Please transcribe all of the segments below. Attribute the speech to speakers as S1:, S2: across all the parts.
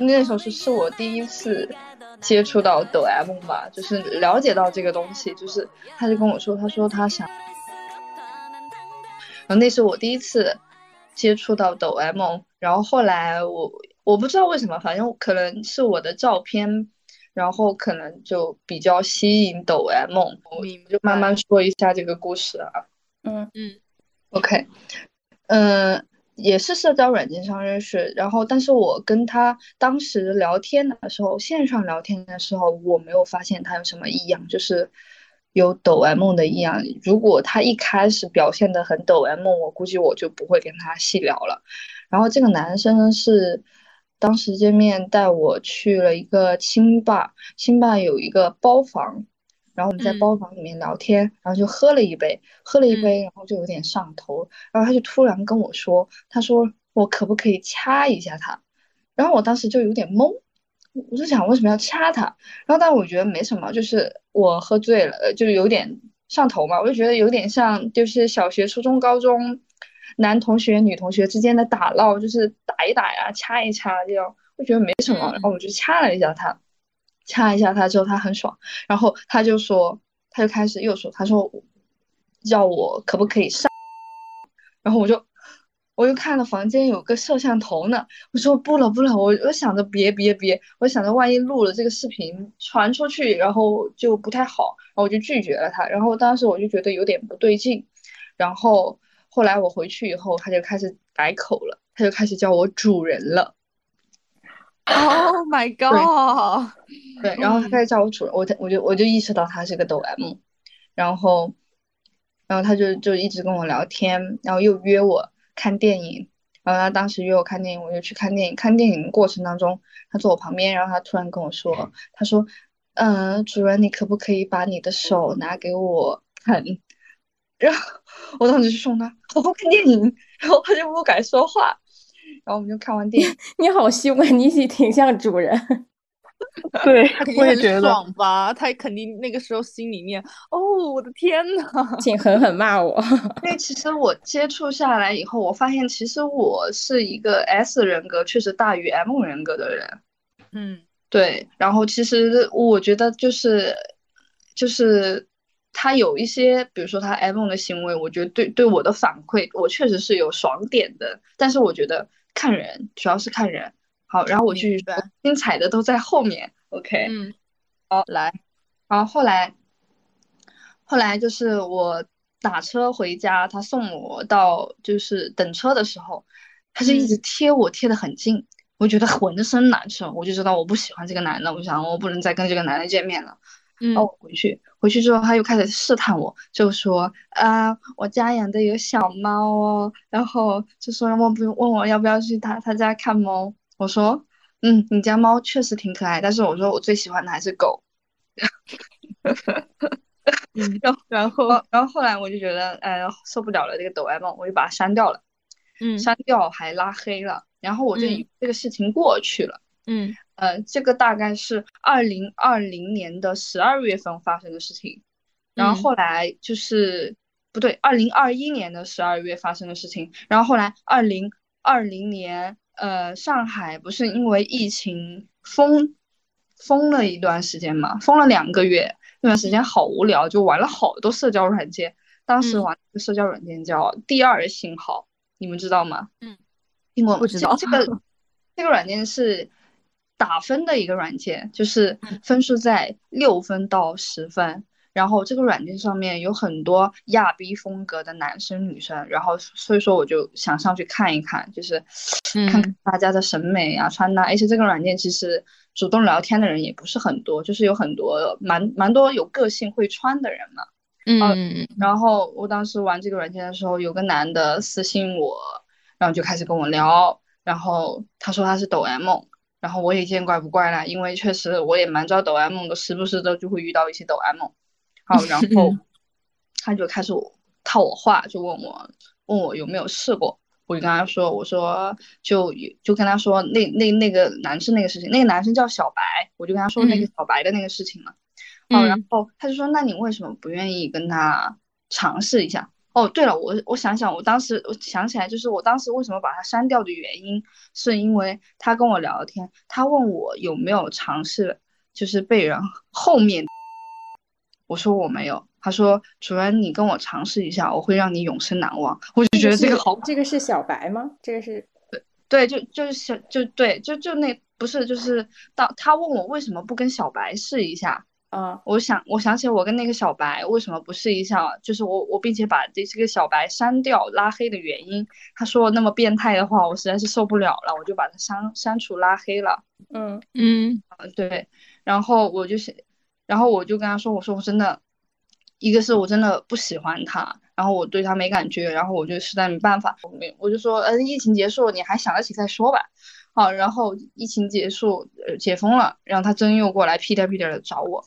S1: 那时候是是我第一次接触到抖 M 吧，就是了解到这个东西，就是他就跟我说，他说他想，然后那是我第一次接触到抖 M，然后后来我我不知道为什么，反正可能是我的照片，然后可能就比较吸引抖 M，我就慢慢说一下这个故事啊。
S2: 嗯嗯
S1: ，OK，嗯。也是社交软件上认识，然后但是我跟他当时聊天的时候，线上聊天的时候，我没有发现他有什么异样，就是有抖 M 的异样。如果他一开始表现的很抖 M，我估计我就不会跟他细聊了。然后这个男生是当时见面带我去了一个清吧，清吧有一个包房。然后我们在包房里面聊天，然后就喝了一杯，喝了一杯，然后就有点上头，然后他就突然跟我说：“他说我可不可以掐一下他？”然后我当时就有点懵，我就想为什么要掐他？然后但我觉得没什么，就是我喝醉了，就是有点上头嘛，我就觉得有点像就是小学、初中、高中男同学、女同学之间的打闹，就是打一打呀，掐一掐这样，我觉得没什么，然后我就掐了一下他。掐一下他之后，他很爽，然后他就说，他就开始又说，他说要我可不可以上，然后我就我又看了房间有个摄像头呢，我说不了不了，我我想着别别别，我想着万一录了这个视频传出去，然后就不太好，然后我就拒绝了他，然后当时我就觉得有点不对劲，然后后来我回去以后，他就开始改口了，他就开始叫我主人了。
S2: Oh my god！
S1: 对，然后他开始叫我主人，我我就我就意识到他是个抖 M，然后，然后他就就一直跟我聊天，然后又约我看电影，然后他当时约我看电影，我就去看电影。看电影过程当中，他坐我旁边，然后他突然跟我说，他说，嗯，主人，你可不可以把你的手拿给我看？然后我当时就说他好好看电影，然后他就不敢说话。然后我们就看完电影，
S3: 你好凶啊！你挺像主人，
S2: 对，我也觉得爽吧。他肯定那个时候心里面，哦，我的天呐，
S3: 请狠狠骂我。
S1: 因为其实我接触下来以后，我发现其实我是一个 S 人格确实大于 M 人格的人。
S2: 嗯，
S1: 对。然后其实我觉得就是就是他有一些，比如说他 M 的行为，我觉得对对我的反馈，我确实是有爽点的。但是我觉得。看人，主要是看人。好，然后我去说，精彩的都在后面。OK，
S2: 嗯，
S1: 好，来，然后后来，后来就是我打车回家，他送我到就是等车的时候，他就一直贴我，贴的很近，我觉得浑身难受，我就知道我不喜欢这个男的，我想我不能再跟这个男的见面了。
S2: 嗯，
S1: 然后回去，回去之后他又开始试探我，就说啊，我家养的有小猫哦，然后就说问不问我要不要去他他家看猫？我说，嗯，你家猫确实挺可爱，但是我说我最喜欢的还是狗。然后然后然后后来我就觉得，哎，受不了了这个抖 M，我就把它删掉了，
S2: 嗯，
S1: 删掉还拉黑了，然后我就以这个事情过去了，
S2: 嗯。
S1: 呃，这个大概是二零二零年的十二月份发生的事情，然后后来就是不对，二零二一年的十二月发生的事情，然后后来二零二零年，呃，上海不是因为疫情封封了一段时间嘛，封了两个月，那段时间好无聊，就玩了好多社交软件，当时玩的社交软件叫第二信号，你们知道吗？
S2: 嗯，
S1: 听过吗？
S3: 不知道。
S1: 这个 这个软件是。打分的一个软件，就是分数在六分到十分，然后这个软件上面有很多亚逼风格的男生女生，然后所以说我就想上去看一看，就是看看大家的审美啊、穿搭。而且这个软件其实主动聊天的人也不是很多，就是有很多蛮蛮多有个性会穿的人嘛。
S2: 嗯，
S1: 然后我当时玩这个软件的时候，有个男的私信我，然后就开始跟我聊，然后他说他是抖 M。然后我也见怪不怪了，因为确实我也蛮招抖 M 的，时不时的就会遇到一些抖 M。好，然后 他就开始套我话，就问我问我有没有试过。我就跟他说，我说就就跟他说那那那个男生那个事情，那个男生叫小白，我就跟他说那个小白的那个事情嘛。好，然后他就说，那你为什么不愿意跟他尝试一下？哦，对了，我我想想，我当时我想起来，就是我当时为什么把他删掉的原因，是因为他跟我聊天，他问我有没有尝试，就是被人后面，我说我没有，他说主任你跟我尝试一下，我会让你永生难忘。我就觉得这个好，
S3: 这个是小白吗？这个是
S1: 对对，就就是小就对，就就那不是就是到他问我为什么不跟小白试一下。
S3: 啊，
S1: 我想，我想起我跟那个小白为什么不试一下，就是我我并且把这这个小白删掉拉黑的原因。他说那么变态的话，我实在是受不了了，我就把他删删除拉黑了。
S3: 嗯
S2: 嗯
S1: 对，然后我就是，然后我就跟他说，我说我真的，一个是我真的不喜欢他，然后我对他没感觉，然后我就实在没办法，我没我就说，嗯，疫情结束你还想得起再说吧。好，然后疫情结束，呃，解封了，然后他真又过来屁颠屁颠的找我。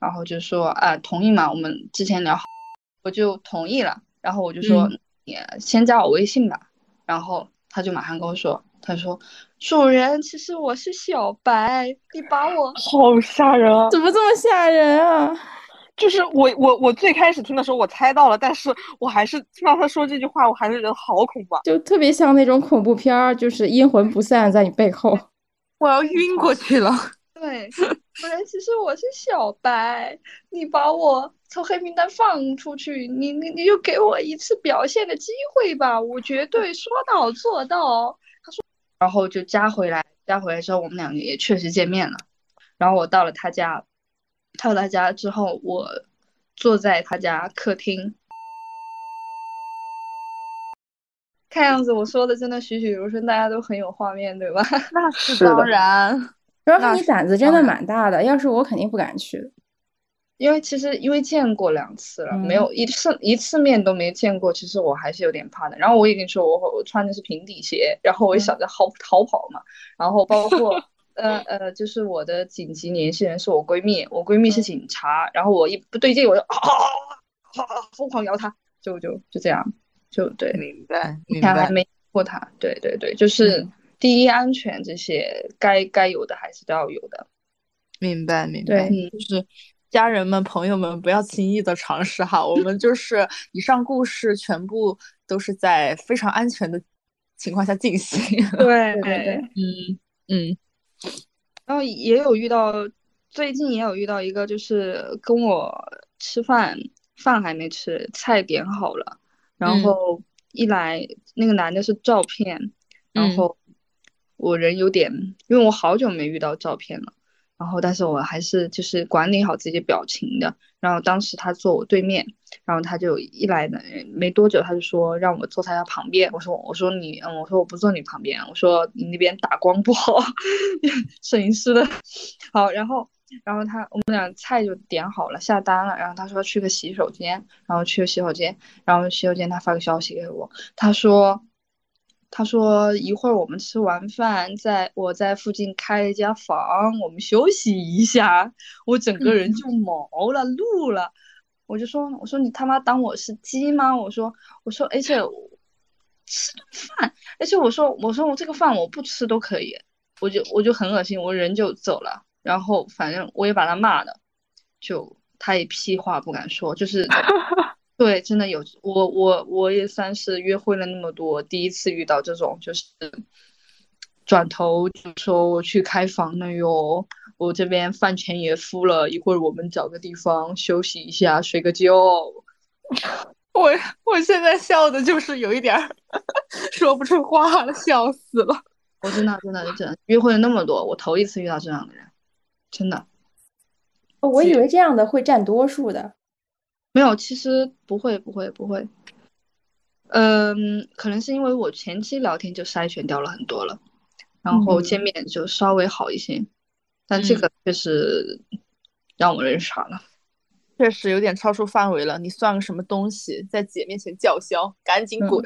S1: 然后就说啊，同意嘛？我们之前聊好，我就同意了。然后我就说，你先加我微信吧。然后他就马上跟我说，他说，主人，其实我是小白，你把我
S2: 好吓人啊！
S3: 怎么这么吓人啊？
S2: 就是我我我最开始听的时候我猜到了，但是我还是听到他说这句话，我还是觉得好恐怖，
S3: 就特别像那种恐怖片儿，就是阴魂不散在你背后，
S2: 我要晕过去了。
S1: 对，不然其实我是小白，你把我从黑名单放出去，你你你就给我一次表现的机会吧，我绝对说到做到。他说，然后就加回来，加回来之后，我们两个也确实见面了。然后我到了他家，到他家之后，我坐在他家客厅，看样子我说的真的栩栩如生，大家都很有画面，对吧？
S2: 那是当然。
S3: 主要是你胆子真的蛮大的，要是我肯定不敢去。
S1: 因为其实因为见过两次了，没有一次一次面都没见过，其实我还是有点怕的。然后我也跟你说，我我穿的是平底鞋，然后我也想着逃逃跑嘛。然后包括呃呃，就是我的紧急联系人是我闺蜜，我闺蜜是警察，然后我一不对劲，我就啊啊疯狂摇她，就就就这样，就对，
S2: 明白，明白，
S1: 还没过她，对对对，就是。第一，安全这些该该有的还是都要有的。
S2: 明白，明白。
S3: 对，
S2: 就是家人们、朋友们不要轻易的尝试哈。我们就是以上故事全部都是在非常安全的情况下进行。
S1: 对对对，
S2: 嗯嗯。
S1: 然后也有遇到，最近也有遇到一个，就是跟我吃饭，饭还没吃，菜点好了，然后一来那个男的是照片，然后。我人有点，因为我好久没遇到照片了，然后但是我还是就是管理好自己表情的。然后当时他坐我对面，然后他就一来呢没多久他就说让我坐他旁边。我说我说你嗯我说我不坐你旁边，我说你那边打光不好，摄影师的好。然后然后他我们俩菜就点好了下单了，然后他说去个洗手间，然后去个洗手间，然后洗手间他发个消息给我，他说。他说一会儿我们吃完饭，在我在附近开了一家房，我们休息一下。我整个人就毛了，怒了。我就说，我说你他妈当我是鸡吗？我说，我说，而且吃顿饭，而且我说，我说我这个饭我不吃都可以。我就我就很恶心，我人就走了。然后反正我也把他骂了，就他也屁话不敢说，就是。对，真的有我我我也算是约会了那么多，第一次遇到这种，就是转头就说我去开房了哟，我这边饭钱也付了，一会儿我们找个地方休息一下，睡个觉。
S2: 我我现在笑的就是有一点 说不出话了，笑死了。
S1: 我真的真的真的约会了那么多，我头一次遇到这样的人，真的。
S3: 我以为这样的会占多数的。
S1: 没有，其实不会，不会，不会。嗯，可能是因为我前期聊天就筛选掉了很多了，然后见面就稍微好一些。但这个确实让我认傻了，
S2: 确实有点超出范围了。你算个什么东西，在姐面前叫嚣，赶紧滚！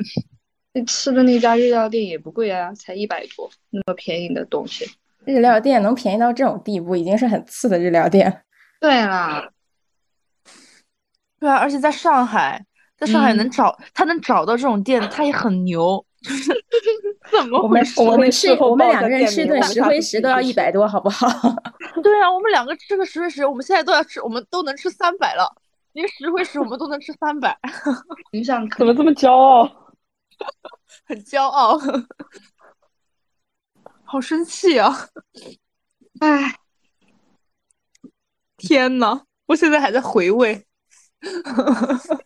S1: 你吃的那家日料店也不贵啊，才一百多，那么便宜的东西。
S3: 日料店能便宜到这种地步，已经是很次的日料店。
S1: 对啦。
S2: 对啊，而且在上海，在上海能找他能找到这种店，他也很牛。就 是怎么
S3: 我们我们吃我们两个人吃
S2: 顿
S3: 石灰石都要一百多，好不好？
S2: 对啊，我们两个吃个石灰石，我们现在都要吃，我们都能吃三百了。连石灰石我们都能吃三百，
S1: 你想
S4: 怎么这么骄傲？
S2: 很骄傲，好生气啊！
S1: 哎，
S2: 天呐，我现在还在回味。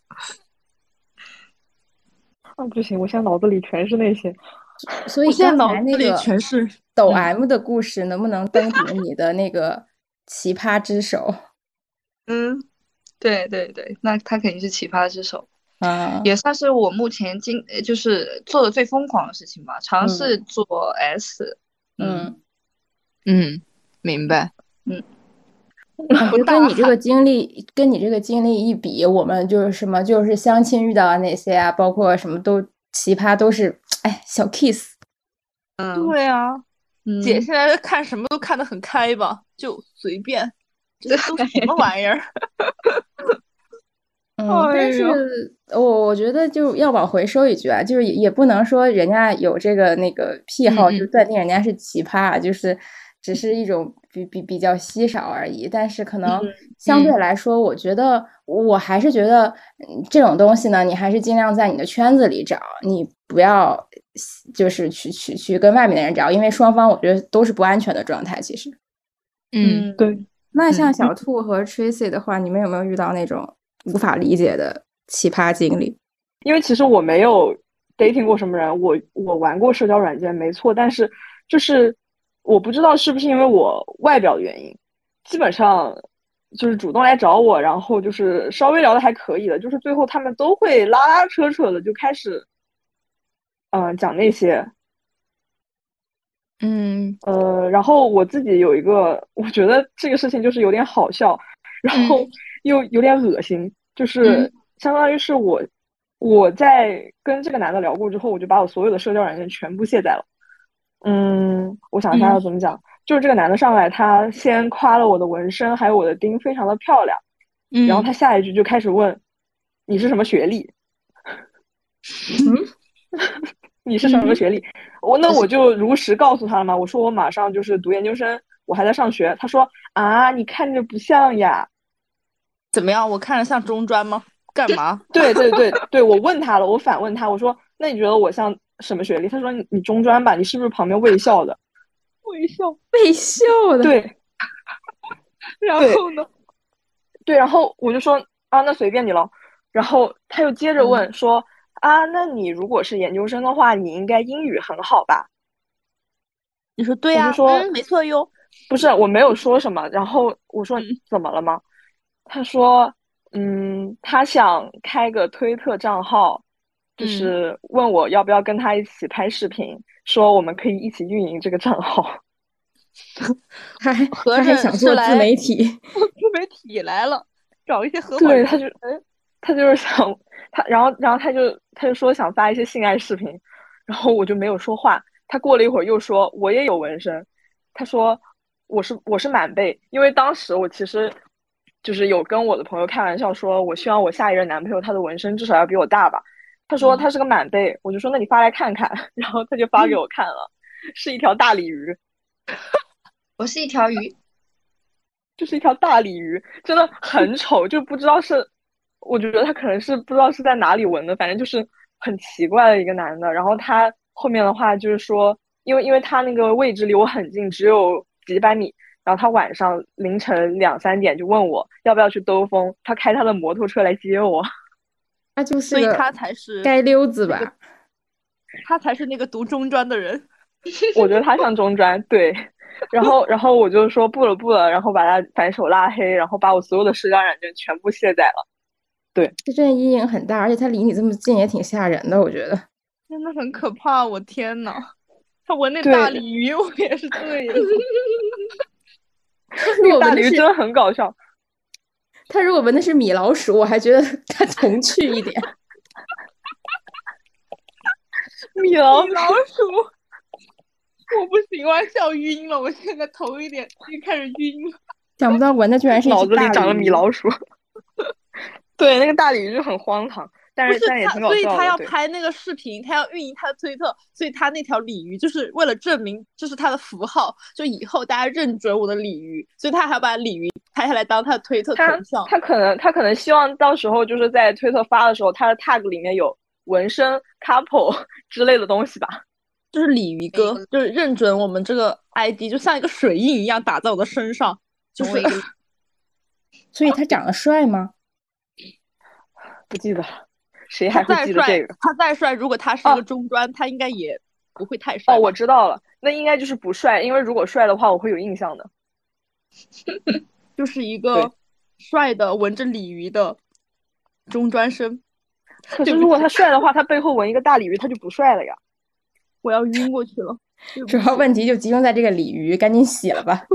S4: 啊，不行，我现在脑子里全是那些。
S3: 所以
S2: 现在脑
S3: 刚才那
S2: 子里
S3: 个
S2: 全是
S3: 抖
S2: 嗯
S3: M 的故事，能不能登顶你的那个奇葩之手？
S1: 嗯，对对对，那他肯定是奇葩之手，
S3: 啊，
S1: 也算是我目前经呃就是做的最疯狂的事情吧，尝
S3: 嗯
S1: 试做 S，
S3: 嗯，
S2: 嗯，明白。
S3: 感觉跟你这个经历，跟你这个经历一比，我们就是什么，就是相亲遇到的那些啊，包括什么都奇葩，都是哎小 kiss。
S1: 嗯，
S2: 对啊，
S1: 嗯
S2: 姐现在看什么都看得很开吧，就随便，这都是什么玩意儿？
S3: 嗯，
S2: 哎
S3: 但
S2: 呦
S3: 是我我觉得就要往回收一句啊，就是也也不能说人家有这个那个癖好，就断定人家是奇葩啊，就是只是一种比比比较稀少而已。但是可能
S1: 嗯
S3: 相对
S2: 嗯
S3: 来说，我觉得我还是觉得嗯这种东西呢，你还是尽量在你的圈子里找，你不要就是去去去跟外面的人找，因为双方我觉得都是不安全的状态。其实，
S2: 嗯，
S4: 对，
S3: 那像
S1: 嗯
S3: 小兔和 Tracy 的话，你们有没有遇到那种无法理解的奇葩经历？
S4: 因为其实我没有 dating 过什么人，我我玩过社交软件没错，但是就是我不知道是不是因为我外表的原因，基本上就是主动来找我，然后就是稍微聊的还可以的，就是最后他们都会拉拉扯扯的就开始，嗯、讲那些，
S2: 嗯。
S4: 呃，然后我自己有一个，我觉得这个事情就是有点好笑，然后 又有点恶心，就是
S2: 嗯。
S4: 相当于是我我在跟这个男的聊过之后，我就把我所有的社交软件全部卸载了。嗯，我想一下要怎么讲，就是这个男的上来，他先夸了我的纹身还有我的钉非常的漂亮，
S2: 嗯，
S4: 然后他下一句就开始问你是什么学历？嗯 你是什么学历？我那我就如实告诉他了嘛，我说我马上就是读研究生，我还在上学。他说啊，你看着不像呀。
S2: 怎么样？我看着像中专吗？干嘛？
S4: 对对对对，我问他了，我反问他，我说那你觉得我像什么学历？他说你你中专吧，你是不是旁边卫校的？
S2: 卫校，
S3: 卫校的，
S4: 对
S2: 然后呢？
S4: 对，然后我就说啊，那随便你了。然后他又接着问说啊，那你如果是研究生的话，你应该英语很好吧？
S2: 你说对呀、
S4: 我就说
S2: 嗯，没错哟。
S4: 不是，我没有说什么。然后我说怎么了吗？他说，嗯，他想开个推特账号，就
S2: 嗯
S4: 是问我要不要跟他一起拍视频，说我们可以一起运营这个账号。
S3: 他还
S2: 合
S3: 他还
S2: 着是
S3: 想做自媒体，
S2: 自媒体来了，找一些合伙
S4: 对，
S2: 人。
S4: 他就他就是想他，然后然后他就他就说想发一些性爱视频，然后我就没有说话。他过了一会儿又说我也有纹身，他说我是我是满背，因为当时我其实就是有跟我的朋友开玩笑说，我希望我下一任男朋友他的纹身至少要比我大吧。他说
S2: 嗯
S4: 他是个满背，我就说那你发来看看，然后他就发给我看了，是一条大鲤鱼。
S1: 我是一条鱼，
S4: 就是一条大鲤鱼，真的很丑，就不知道是，我觉得他可能是不知道是在哪里纹的，反正就是很奇怪的一个男的。然后他后面的话就是说，因为因为他那个位置离我很近，只有几百米，然后他晚上凌晨两三点就问我要不要去兜风，他开他的摩托车来接我。
S3: 他就是
S2: 所以他才是
S3: 街溜子吧？
S2: 他才是那个读中专的人。
S4: 我觉得他像中专，对。然后，然后我就说不了不了，然后把他反手拉黑，然后把我所有的社交软件全部卸载了。
S3: 这真的阴影很大，而且他离你这么近也挺吓人的，我觉得。
S2: 真的很可怕，我天呐，他闻那大鲤鱼，我也是醉了。
S3: 如果闻的是
S4: 大鲤鱼真的很搞笑。
S3: 他如果闻的是米老鼠，我还觉得他童趣一点。
S4: 米老
S2: 老鼠，我不行，我要笑晕了，我现在头有点已经开始晕了。
S3: 想不到闻的居然是一
S4: 脑子里长了米老鼠。对，那个大鲤鱼就很荒唐，但是但是也
S2: 他，
S4: 挺搞笑。
S2: 所以他要拍那个视频，他要运营他的推特，所以他那条鲤鱼就是为了证明这是他的符号，就以后大家认准我的鲤鱼，所以他还要把鲤鱼拍下来当他的推特
S4: 他
S2: 头像。
S4: 他可能他可能希望到时候就是在推特发的时候，他的 tag 里面有纹身 couple 之类的东西吧。
S2: 就是鲤鱼哥，就是认准我们这个 ID，就像一个水印一样打在我的身上，就是
S3: 所以他长得帅吗？
S4: 不记得了，谁还会记得这个？，
S2: 他再帅，如果他是一
S4: 哦
S2: 个中专，他应该也不会太帅
S4: 哦，我知道了，那应该就是不帅，因为如果帅的话，我会有印象的。
S2: 就是一个帅的纹着鲤鱼的中专生，
S4: 可是如果他帅的话，他背后纹一个大鲤鱼，他就不帅了呀。
S2: 我要晕过去了。
S3: 主要问题就集中在这个鲤鱼，赶紧洗了吧。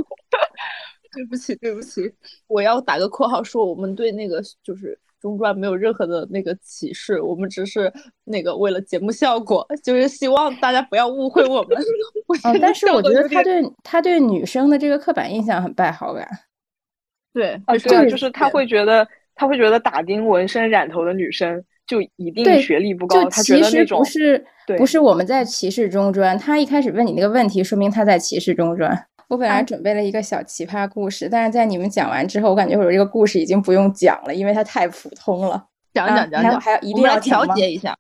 S2: 对不起，对不起，我要打个括号说，我们对那个就是中专没有任何的那个歧视，我们只是那个为了节目效果，就是希望大家不要误会我们。我
S3: 哦
S2: 真，的
S3: 但是我觉得他对他对女生的这个刻板印象很败好感。
S2: 对
S4: 啊，
S2: 非
S4: 对啊，就是他会觉得，他会觉得打钉、纹身、染头的女生就一定学历不
S3: 就
S4: 高，他觉
S3: 其实
S4: 得那种
S3: 不是不是我们在歧视中专，他一开始问你那个问题，说明他在歧视中专。我本来
S2: 啊
S3: 准备了一个小奇葩故事，但是在你们讲完之后，我感觉我这个故事已经不用讲了，因为它太普通了。
S2: 讲讲讲讲，
S3: 还要一定要调
S2: 节一下，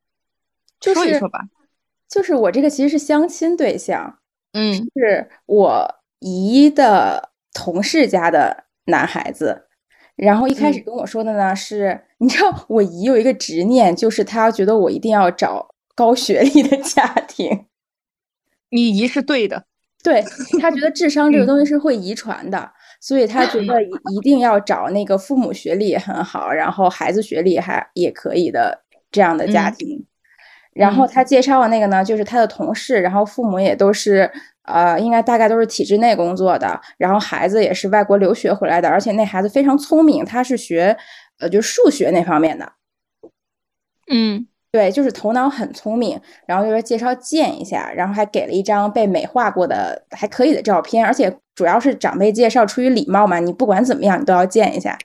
S3: 就是
S2: 说一说吧。
S3: 就是我这个其实是相亲对象，
S2: 嗯
S3: 是我姨的同事家的男孩子。然后一开始
S2: 嗯
S3: 跟我说的呢是，你知道我姨有一个执念，就是她觉得我一定要找高学历的家庭。
S2: 你姨是对的，
S3: 对他觉得智商这个
S2: 嗯
S3: 东西是会遗传的，所以他觉得 一一定要找那个父母学历也很好，然后孩子学历还也可以的这样的家
S2: 嗯
S3: 庭。然后
S2: 嗯
S3: 他介绍的那个呢，就是他的同事，然后父母也都是呃，应该大概都是体制内工作的，然后孩子也是外国留学回来的，而且那孩子非常聪明，他是学呃就数学那方面的。
S2: 嗯
S3: 对，就是头脑很聪明，然后就说介绍见一下，然后还给了一张被美化过的还可以的照片，而且主要是长辈介绍，出于礼貌嘛，你不管怎么样，你都要见一下。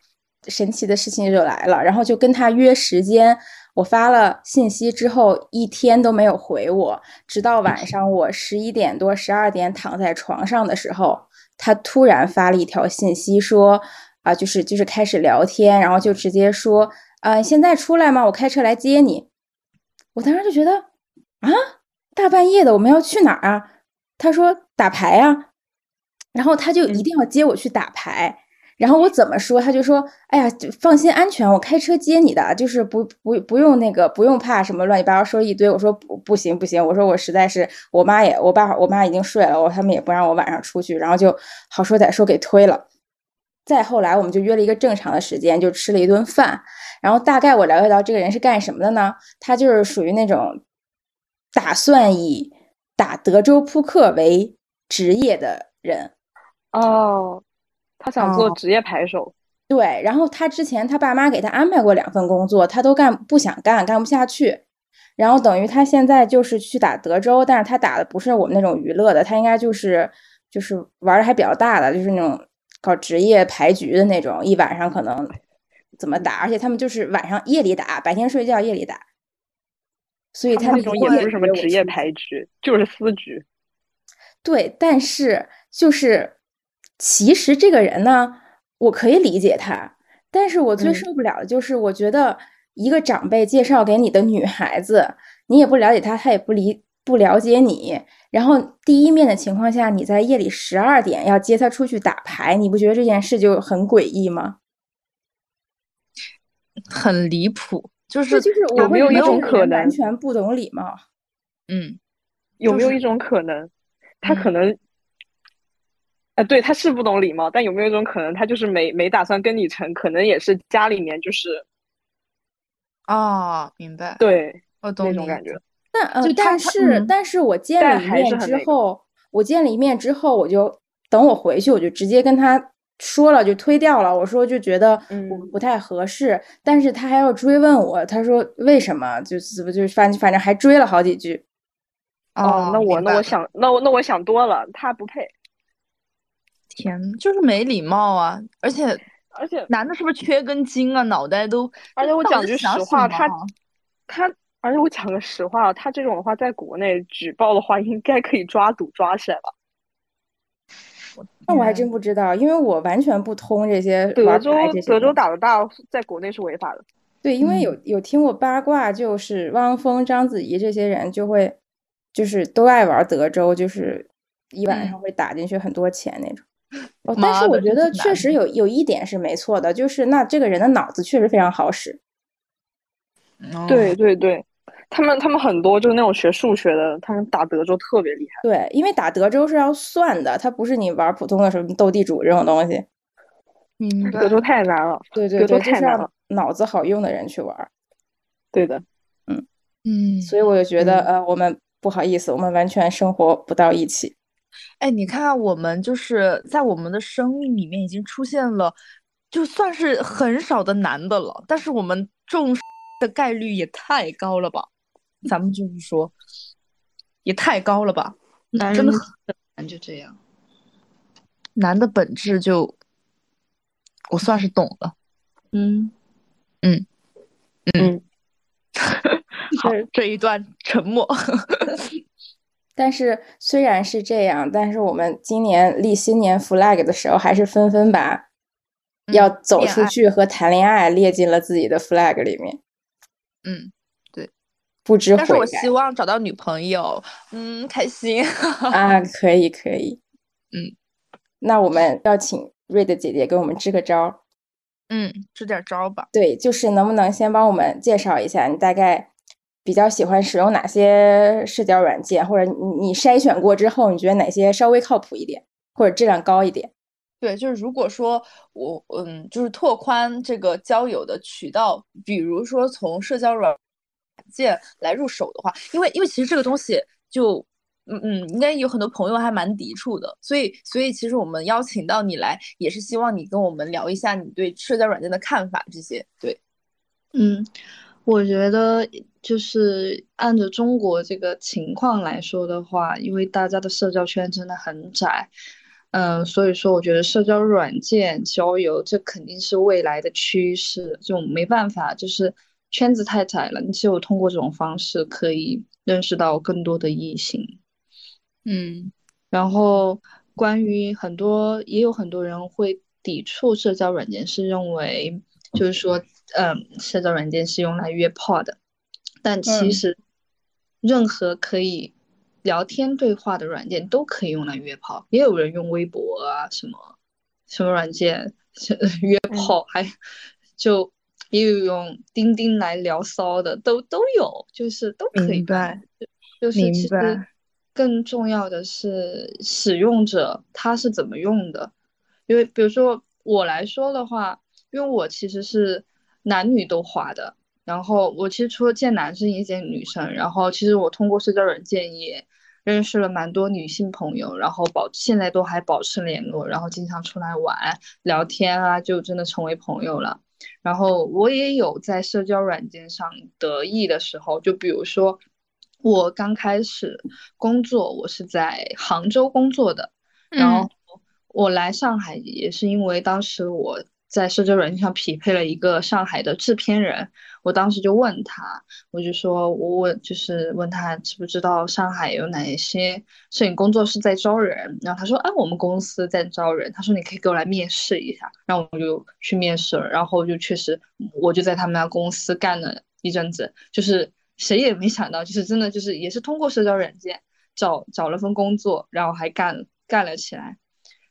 S3: 神奇的事情就来了，然后就跟他约时间，我发了信息之后，一天都没有回我，直到晚上我十一点多、十二点躺在床上的时候，他突然发了一条信息说，啊、就是就是开始聊天，然后就直接说，啊，现在出来吗？我开车来接你。我当时就觉得啊，大半夜的我们要去哪儿啊？他说打牌啊，然后他就一定要接我去打牌。然后我怎么说，他就说，哎呀，就放心安全，我开车接你的，就是不不不用那个不用怕什么乱七八糟说一堆。我说不不行不行，我说我实在是我妈也我爸我妈已经睡了，我他们也不让我晚上出去，然后就好说歹说给推了。再后来，我们就约了一个正常的时间，就吃了一顿饭。然后大概我了解到这个人是干什么的呢？他就是属于那种打算以打德州扑克为职业的人。
S4: 哦，他想做
S2: 哦
S4: 职业牌手。
S3: 对，然后他之前他爸妈给他安排过两份工作，他都干不想干，干不下去。然后等于他现在就是去打德州，但是他打的不是我们那种娱乐的，他应该就是就是玩的还比较大的，就是那种搞职业牌局的那种，一晚上可能怎么打，而且他们就是晚上夜里打，白天睡觉，夜里打。所以
S4: 他们那种也不是什么职业牌局，就是私局。
S3: 对，但是就是其实这个人呢，我可以理解他，但是我最
S2: 嗯
S3: 受不了的就是，我觉得一个长辈介绍给你的女孩子，你也不了解她，她也不理不了解你，然后第一面的情况下，你在夜里十二点要接他出去打牌，你不觉得这件事就很诡异吗？
S2: 很离谱，就
S3: 这
S2: 是
S3: 就是
S4: 有没有一种可能
S3: 完全不懂礼貌。
S2: 嗯，
S4: 有没有一种可能，他
S2: 嗯
S4: 可能，呃，对，他是不懂礼貌，但有没有一种可能，他就是没没打算跟你成，可能也是家里面就是
S2: 哦，明白，
S4: 对
S2: 我懂
S4: 那种感觉
S2: 思。。
S3: 但呃
S2: 就，
S3: 但是、
S2: 嗯
S3: 但是我见了
S4: 但
S3: 一面之后，我见了一面之后，我就等我回去，我就直接跟他说了，就推掉了。我说就觉得我
S4: 嗯
S3: 不太合适，但是他还要追问我，他说为什么？就是不就是反反正还追了好几句。
S4: 哦，那我那我想那我那我想多了，他不配，
S2: 天，就是没礼貌啊！而且
S4: 而且
S2: 男的是不是缺根筋啊？脑袋都，
S4: 而且我讲句实话他他，而且我讲个实话，他这种的话，在国内举报的话，应该可以抓赌抓起来了。
S3: 那我还真不知道，因为我完全不通这些。
S4: 德州，德州打的大，在国内是违法的。
S3: 对，因为有有听过八卦，就是汪峰、章子怡这些人就会，就是都爱玩德州，就是一晚上会打进去很多钱那种。哦，但是我觉得确实有有一点是没错的，就是那这个人的脑子确实非常好使。
S4: 对对对，他们他们很多就是那种学数学的，他们打德州特别厉害。
S3: 对，因为打德州是要算的，它不是你玩普通的什么斗地主这种东西。
S2: 嗯，
S4: 德州太难了。
S3: 对对对，太难了脑子好用的人去玩。
S4: 对的，
S3: 嗯
S2: 嗯，
S3: 所以我就觉得呃，我们不好意思，我们完全生活不到一起。
S2: 哎，你看，我们就是在我们的生命里面已经出现了，就算是很少的男的了，但是我们重视的概率也太高了吧？咱们就是说，也太高了吧？
S1: 男
S2: 真的
S1: 很就这样，
S2: 男的本质就，我算是懂了。
S1: 嗯
S2: 嗯
S4: 嗯，
S2: 好，这一段沉默。
S3: 但是虽然是这样，但是我们今年立新年 flag 的时候，还是纷纷把要走出去和谈恋爱列进了自己的 flag 里面。
S2: 嗯，对，
S3: 不知悔
S2: 但是我希望找到女朋友，嗯，开心
S3: 啊，可以可以，
S2: 嗯，
S3: 那我们要请瑞的姐姐给我们支个招，
S2: 嗯，支点招吧。
S3: 对，就是能不能先帮我们介绍一下你大概。比较喜欢使用哪些社交软件，或者你你筛选过之后，你觉得哪些稍微靠谱一点，或者质量高一点？
S2: 对，就是如果说我嗯，就是拓宽这个交友的渠道，比如说从社交软件来入手的话，因为因为其实这个东西就嗯嗯，应该有很多朋友还蛮抵触的，所以所以其实我们邀请到你来，也是希望你跟我们聊一下你对社交软件的看法这些。对，
S1: 嗯。我觉得就是按照中国这个情况来说的话，因为大家的社交圈真的很窄，嗯，所以说我觉得社交软件交友这肯定是未来的趋势，就没办法，就是圈子太窄了。你只有通过这种方式可以认识到更多的异性，
S2: 嗯，
S1: 然后关于很多也有很多人会抵触社交软件，是认为就是说。嗯，社交软件是用来约炮的，但其实任何可以聊天对话的软件都可以用来约炮。也有人用微博啊，什么什么软件约炮，还就也有用钉钉来聊骚的，都都有，就是都可以。
S2: 明白。
S1: 就是其实更重要的是使用者他是怎么用的，因为比如说我来说的话，因为我其实是。男女都滑的，然后我其实除了见男生也见女生，然后其实我通过社交软件也认识了蛮多女性朋友，然后保现在都还保持联络，然后经常出来玩聊天啊，就真的成为朋友了。然后我也有在社交软件上得意的时候，就比如说我刚开始工作，我是在杭州工作的，然后我来上海也是因为当时我。在社交软件上匹配了一个上海的制片人，我当时就问他，我就说，我问就是问他知不知道上海有哪些摄影工作室在招人，然后他说，哎，我们公司在招人，他说你可以给我来面试一下，然后我就去面试了，然后就确实我就在他们家公司干了一阵子，就是谁也没想到，就是真的就是也是通过社交软件找找了份工作，然后还干干了起来。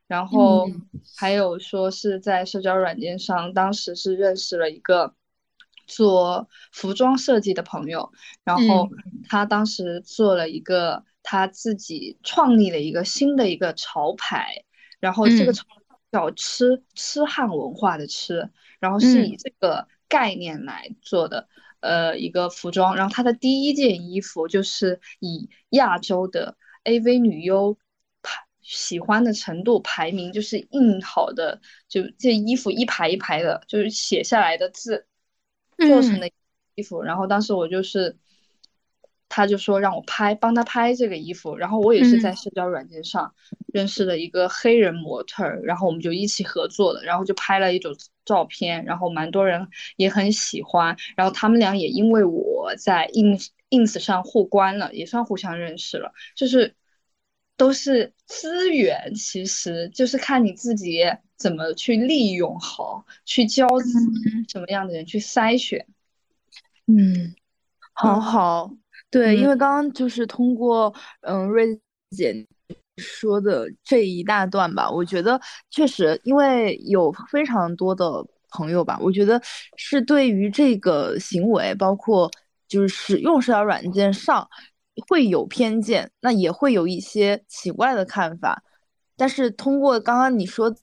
S1: 然后还有说是在社交软件上，当时是认识了一个做服装设计的朋友，然后他当时做了一个他自己创立了一个新的一个潮牌，然后这个潮叫吃吃汉文化的吃，然后是以这个概念来做的，呃，一个服装，然后他的第一件衣服就是以亚洲的 AV 女优。喜欢的程度排名就是印好的，就这衣服一排一排的，就是写下来的字做成的衣服。然后当时我就是，他就说让我拍，帮他拍这个衣服。然后我也是在社交软件上认识了一个黑人模特，然后我们就一起合作的，然后就拍了一组照片，然后蛮多人也很喜欢。然后他们俩也因为。我在 ins ins 上互关了，也算互相认识了，就是都是资源，其实就是看你自己怎么去利用好，去教什么样的人去筛选。
S2: 嗯，好好，对，因为刚刚就是通过嗯瑞姐说的这一大段吧，我觉得确实，因为有非常多的。朋友吧，我觉得是对于这个行为，包括就是使用社交软件上会有偏见，那也会有一些奇怪的看法。但是通过刚刚你说的，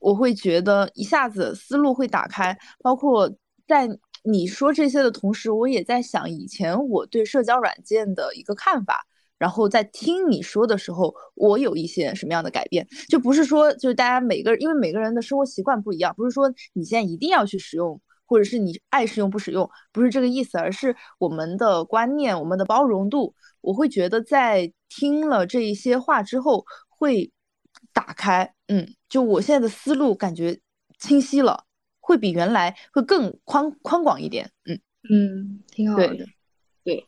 S2: 我会觉得一下子思路会打开。包括在你说这些的同时，我也在想以前我对社交软件的一个看法。然后在听你说的时候，我有一些什么样的改变？就不是说就是大家每个，因为每个人的生活习惯不一样，不是说你现在一定要去使用，或者是你爱使用不使用，不是这个意思，而是我们的观念、我们的包容度。我会觉得在听了这一些话之后，会打开，嗯，就我现在的思路感觉清晰了，会比原来会更宽宽广一点，
S1: 嗯嗯，挺好的，
S2: 对。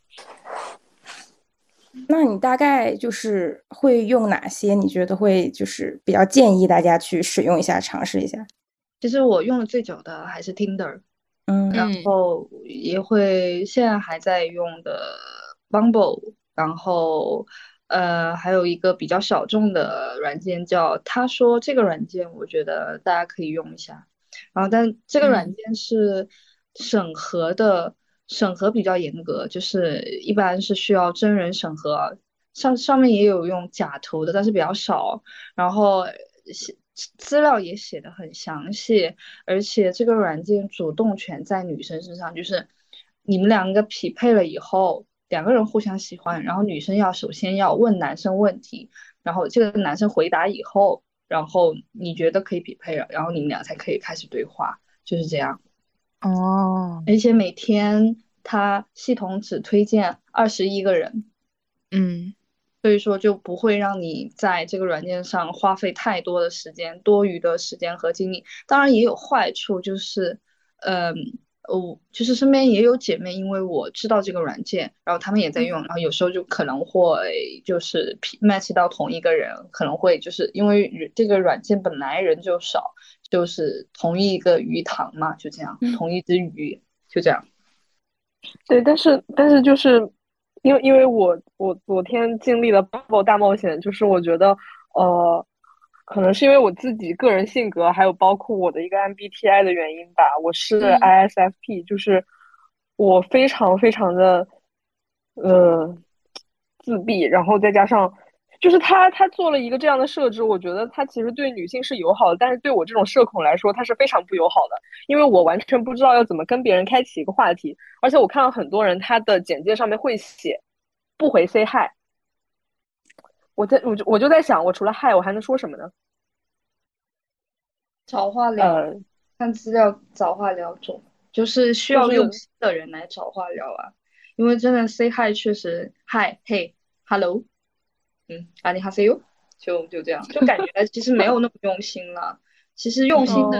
S3: 那你大概就是会用哪些？你觉得会就是比较建议大家去使用一下、尝试一下？
S1: 其实我用的最久的还是 Tinder，
S3: 嗯，
S1: 然后也会现在还在用的 Bumble，然后呃还有一个比较小众的软件叫他说这个软件，我觉得大家可以用一下。然后但这个软件是审核的。审核比较严格，就是一般是需要真人审核，上上面也有用假图的，但是比较少。然后写资料也写的很详细，而且这个软件主动权在女生身上，就是你们两个匹配了以后，两个人互相喜欢，然后女生要首先要问男生问题，然后这个男生回答以后，然后你觉得可以匹配了，然后你们俩才可以开始对话，就是这样。
S2: 哦，
S1: 而且每天它系统只推荐二十一个人，
S2: 嗯，
S1: 所以说就不会让你在这个软件上花费太多的时间、多余的时间和精力。当然也有坏处，就是，嗯，我就是身边也有姐妹，因为我知道这个软件，然后她们也在用，然后有时候就可能会就是 match 到同一个人，可能会就是因为这个软件本来人就少。就是同一个鱼塘嘛，就这样，同一只鱼，就这样。
S4: 对，但是但是就是因为因为我我昨天经历了 Bubble 大冒险，就是我觉得呃，可能是因为我自己个人性格，还有包括我的一个 MBTI 的原因吧。我是 ISFP，就是我非常非常的呃自闭，然后再加上。就是他，他做了一个这样的设置，我觉得他其实对女性是友好的，但是对我这种社恐来说，他是非常不友好的，因为我完全不知道要怎么跟别人开启一个话题，而且我看到很多人他的简介上面会写不回 say hi，我在我就我就在想，我除了 hi 我还能说什么呢？
S1: 找话聊，看资料找话聊中，就是需要用心的人来找话聊啊，因为真的 say hi 确实 hi hey hello。嗯，啊，你好，see you，就就这样，就感觉其实没有那么用心了。其实用心的，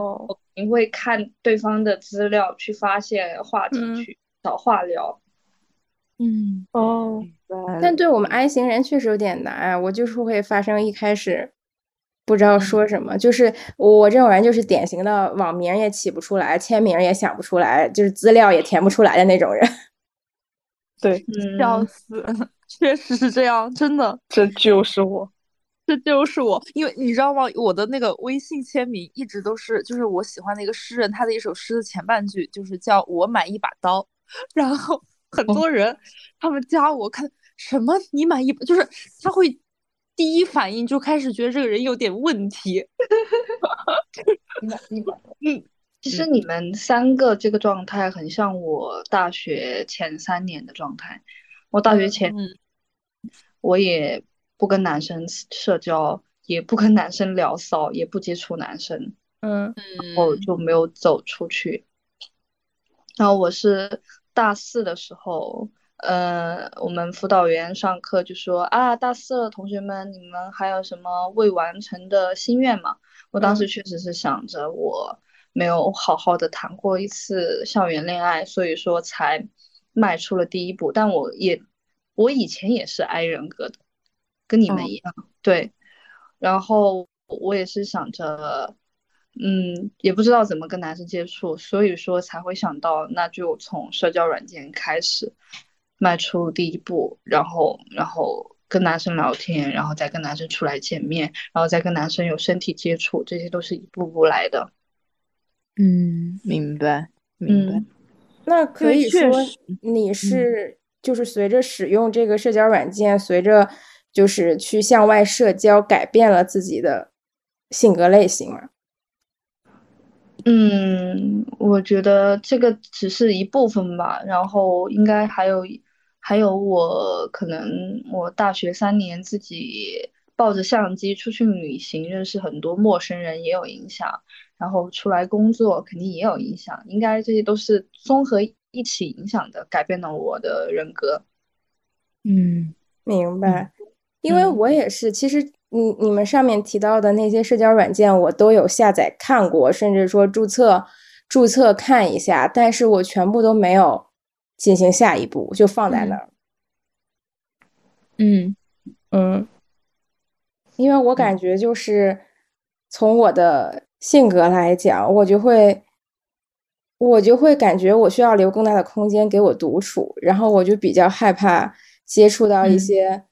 S1: 你会看对方的资料，去发现话题，去找话聊。
S2: 嗯，
S4: 哦，
S3: 但对我们 I 型人确实有点难。我就是会发生一开始不知道说什么，就是我这种人就是典型的网名也起不出来，签名也想不出来，就是资料也填不出来的那种人。
S4: 对，
S2: 笑死。确实是这样，真的，
S4: 这就是我，
S2: 这就是我。因为你知道吗？我的那个微信签名一直都是，就是我喜欢的一个诗人，他的一首诗的前半句就是叫我买一把刀。然后很多人他们加我看什么，你买一，就是他会第一反应就开始觉得这个人有点问题。
S1: 你买一把刀，嗯，其实你们三个这个状态很像我大学前三年的状态。我大学前。我也不跟男生社交，也不跟男生聊骚，也不接触男生，
S3: 嗯，
S1: 然后就没有走出去。然后我是大四的时候，呃，我们辅导员上课就说啊，大四了，同学们，你们还有什么未完成的心愿吗？我当时确实是想着我没有好好的谈过一次校园恋爱，所以说才迈出了第一步。但我也，我以前也是 I 人格的，跟你们一样，对。然后我也是想着，嗯，也不知道怎么跟男生接触，所以说才会想到，那就从社交软件开始迈出第一步，然后，然后跟男生聊天，然后再跟男生出来见面，然后再跟男生有身体接触，这些都是一步步来的。
S2: 嗯，明白，明白。
S3: 那可以说你是就是随着使用这个社交软件，随着就是去向外社交，改变了自己的性格类型吗？
S1: 嗯，我觉得这个只是一部分吧，然后应该还有还有我可能我大学三年自己抱着相机出去旅行，认识很多陌生人也有影响。然后出来工作肯定也有影响，应该这些都是综合一起影响的，改变了我的人格。
S2: 嗯，
S3: 明白。因为我也是，其实你你们上面提到的那些社交软件，我都有下载看过，甚至说注册注册看一下，但是我全部都没有进行下一步，就放在那儿。
S2: 嗯
S3: 嗯，因为我感觉就是从我的。性格来讲，我就会，我就会感觉我需要留更大的空间给我独处，然后我就比较害怕接触到一些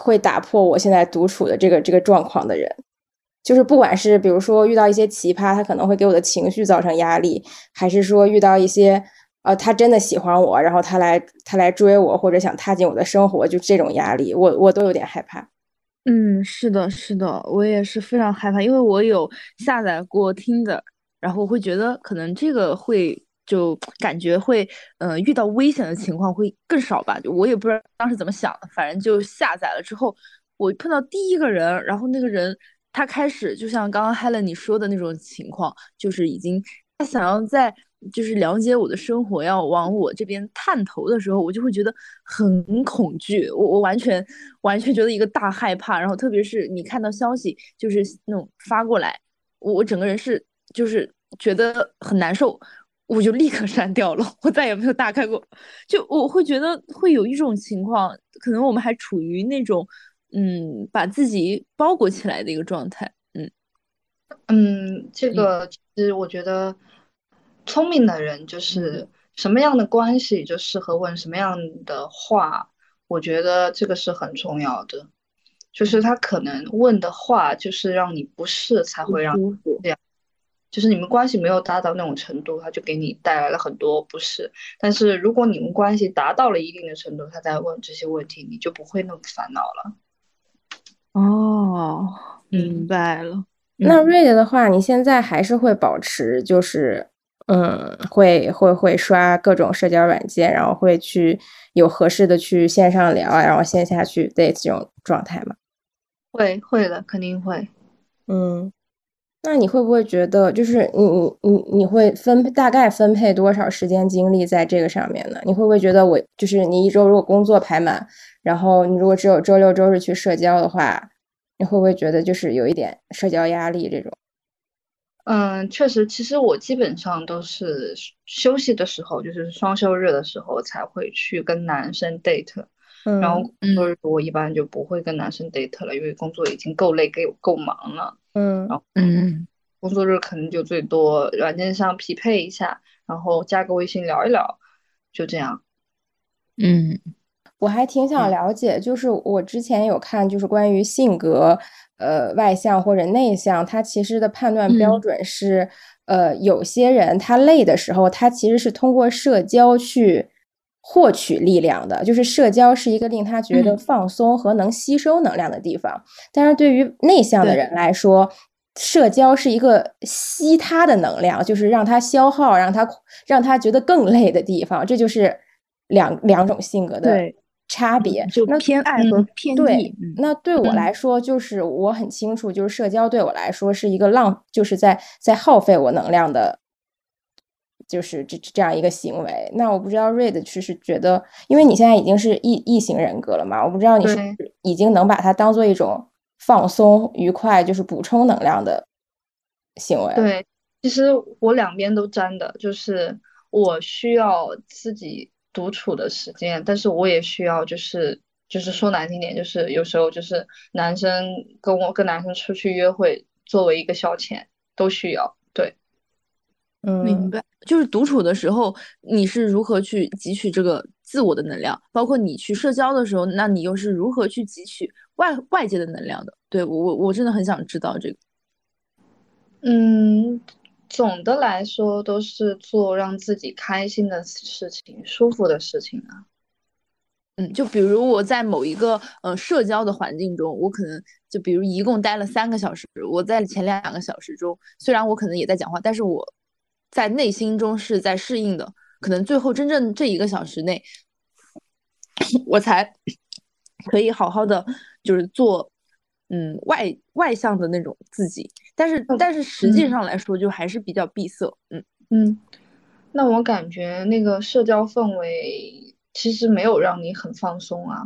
S3: 会打破我现在独处的这个这个状况的人，就是不管是比如说遇到一些奇葩，他可能会给我的情绪造成压力，还是说遇到一些呃他真的喜欢我，然后他来他来追我或者想踏进我的生活，就这种压力，我我都有点害怕。
S2: 嗯，是的，是的，我也是非常害怕，因为我有下载过听的，然后我会觉得可能这个会就感觉会，呃，遇到危险的情况会更少吧。我也不知道当时怎么想的，反正就下载了之后，我碰到第一个人，然后那个人他开始就像刚刚 Helen 你说的那种情况，就是已经他想要在。就是了解我的生活，要往我这边探头的时候，我就会觉得很恐惧，我我完全完全觉得一个大害怕。然后特别是你看到消息，就是那种发过来，我我整个人是就是觉得很难受，我就立刻删掉了，我再也没有打开过。就我会觉得会有一种情况，可能我们还处于那种嗯把自己包裹起来的一个状态。嗯
S1: 嗯，这个其实我觉得。聪明的人就是什么样的关系就适合问什么样的话，我觉得这个是很重要的。就是他可能问的话，就是让你不适才会让这样。就是你们关系没有达到那种程度，他就给你带来了很多不适。但是如果你们关系达到了一定的程度，他在问这些问题，你就不会那么烦恼了。
S2: 哦，明白了。
S3: 那瑞的话，你现在还是会保持就是。嗯，会会会刷各种社交软件，然后会去有合适的去线上聊，然后线下去 date 这种状态嘛？
S1: 会会的，肯定会。
S3: 嗯，那你会不会觉得，就是你你你你会分大概分配多少时间精力在这个上面呢？你会不会觉得我就是你一周如果工作排满，然后你如果只有周六周日去社交的话，你会不会觉得就是有一点社交压力这种？
S1: 嗯，确实，其实我基本上都是休息的时候，就是双休日的时候才会去跟男生 date，然后工作日我一般就不会跟男生 date 了，因为工作已经够累、够够忙了。
S3: 嗯，
S1: 然后
S2: 嗯，
S1: 工作日可能就最多软件上匹配一下，然后加个微信聊一聊，就这样。
S2: 嗯，
S3: 我还挺想了解，就是我之前有看，就是关于性格。呃，外向或者内向，他其实的判断标准是，呃，有些人他累的时候，他其实是通过社交去获取力量的，就是社交是一个令他觉得放松和能吸收能量的地方。但是对于内向的人来说，社交是一个吸他的能量，就是让他消耗，让他让他觉得更累的地方。这就是两两种性格的。差别
S2: 就偏爱和偏
S3: 对，那对我来说就是我很清楚，就是社交对我来说是一个浪，就是在在耗费我能量的，就是这这样一个行为。那我不知道瑞的其实觉得，因为你现在已经是异异型人格了嘛，我不知道你是已经能把它当做一种放松、愉快，就是补充能量的行为。
S1: 对，其实我两边都沾的，就是。我需要自己独处的时间，但是我也需要就是就是说难听点，就是有时候就是男生跟我跟男生出去约会作为一个消遣都需要。对，
S3: 嗯，
S2: 明白。就是独处的时候，你是如何去汲取这个自我的能量？包括你去社交的时候，那你又是如何去汲取外外界的能量的？对我我我真的很想知道这个。
S1: 嗯，总的来说都是做让自己开心的事情、舒服的事情啊。
S2: 嗯，就比如我在某一个呃社交的环境中，我可能就比如一共待了三个小时，我在前两个小时中，虽然我可能也在讲话，但是我在内心中是在适应的。可能最后真正这一个小时内，我才可以好好的就是做嗯外外向的那种自己。但是但是实际上来说，就还是比较闭塞。嗯
S1: 嗯，那我感觉那个社交氛围。其实没有让你很放松啊，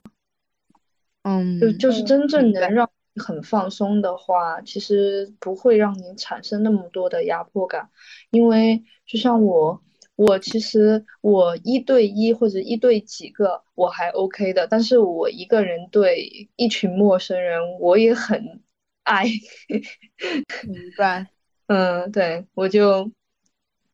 S2: 嗯，
S1: 就就是真正能让你很放松的话，其实不会让你产生那么多的压迫感，因为就像我，我其实我一对一或者一对几个我还 OK 的，但是我一个人对一群陌生人我也很爱，
S2: 明白，
S1: 嗯，对我就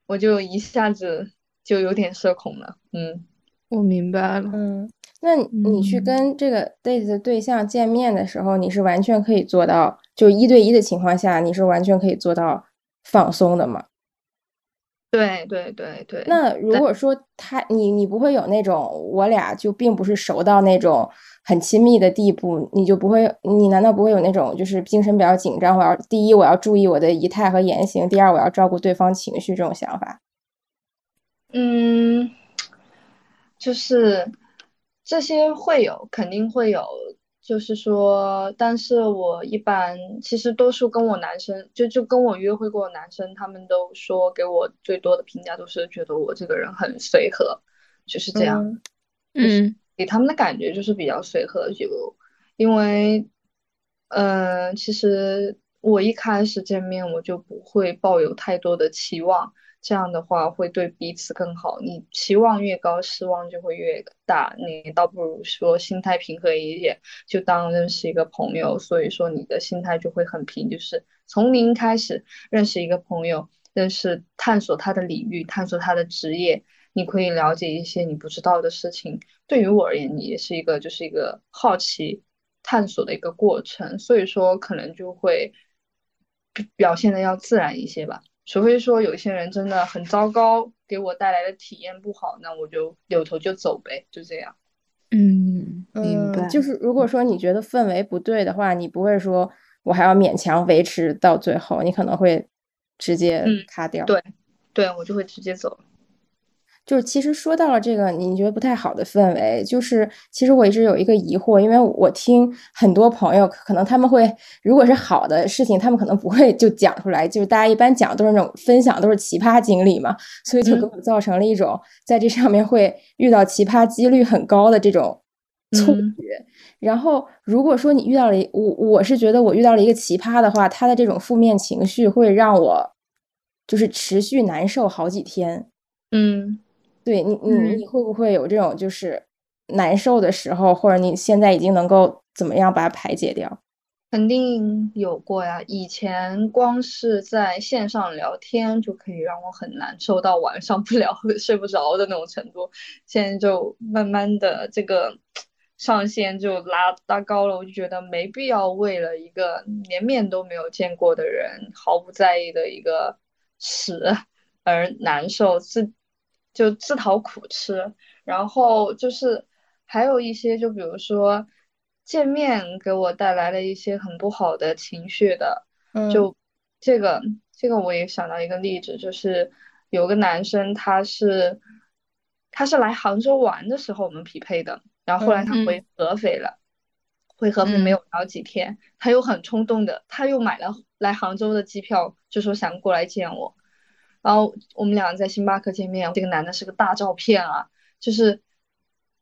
S1: 我就一下子就有点社恐了，嗯。
S2: 我明白了，
S3: 嗯，那你去跟这个 date 的对象见面的时候，你是完全可以做到，就一对一的情况下，你是完全可以做到放松的吗？
S1: 对对对对。
S3: 那如果说他你你不会有那种我俩就并不是熟到那种很亲密的地步，你就不会，你难道不会有那种就是精神比较紧张？我要第一我要注意我的仪态和言行，第二我要照顾对方情绪这种想法？
S1: 嗯。就是这些会有，肯定会有。就是说，但是我一般其实多数跟我男生，就就跟我约会过的男生，他们都说给我最多的评价都是觉得我这个人很随和，就是这样。
S2: 嗯，
S1: 给他们的感觉就是比较随和，就因为，嗯，其实我一开始见面我就不会抱有太多的期望。这样的话会对彼此更好。你期望越高，失望就会越大。你倒不如说心态平和一点，就当认识一个朋友。所以说你的心态就会很平，就是从零开始认识一个朋友，认识探索他的领域，探索他的职业。你可以了解一些你不知道的事情。对于我而言，你也是一个就是一个好奇探索的一个过程。所以说可能就会表现的要自然一些吧。除非说有一些人真的很糟糕，给我带来的体验不好，那我就扭头就走呗，就这样。
S2: 嗯，明白。
S3: 就是如果说你觉得氛围不对的话，你不会说我还要勉强维持到最后，你可能会直接卡掉。
S1: 对，对我就会直接走。
S3: 就是其实说到了这个你觉得不太好的氛围，就是其实我一直有一个疑惑，因为我听很多朋友可能他们会，如果是好的事情，他们可能不会就讲出来，就是大家一般讲都是那种分享都是奇葩经历嘛，所以就给我造成了一种在这上面会遇到奇葩几率很高的这种错觉。然后如果说你遇到了我，我是觉得我遇到了一个奇葩的话，他的这种负面情绪会让我就是持续难受好几天。
S1: 嗯。
S3: 对你，你你会不会有这种就是难受的时候，或者你现在已经能够怎么样把它排解掉？
S1: 肯定有过呀。以前光是在线上聊天就可以让我很难受到晚上不聊睡不着的那种程度，现在就慢慢的这个上限就拉拉高了。我就觉得没必要为了一个连面都没有见过的人毫不在意的一个屎而难受。自就自讨苦吃，然后就是还有一些，就比如说见面给我带来了一些很不好的情绪的，就这个这个我也想到一个例子，就是有个男生他是他是来杭州玩的时候我们匹配的，然后后来他回合肥了，回合肥没有聊几天，他又很冲动的，他又买了来杭州的机票，就说想过来见我。然后我们两个在星巴克见面，这个男的是个大照片啊，就是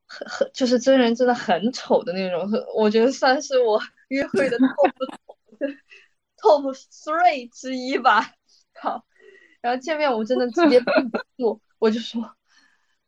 S1: 很很就是真人真的很丑的那种，我觉得算是我约会的 top top three 之一吧。好，然后见面我真的直接 绷不住，我就说。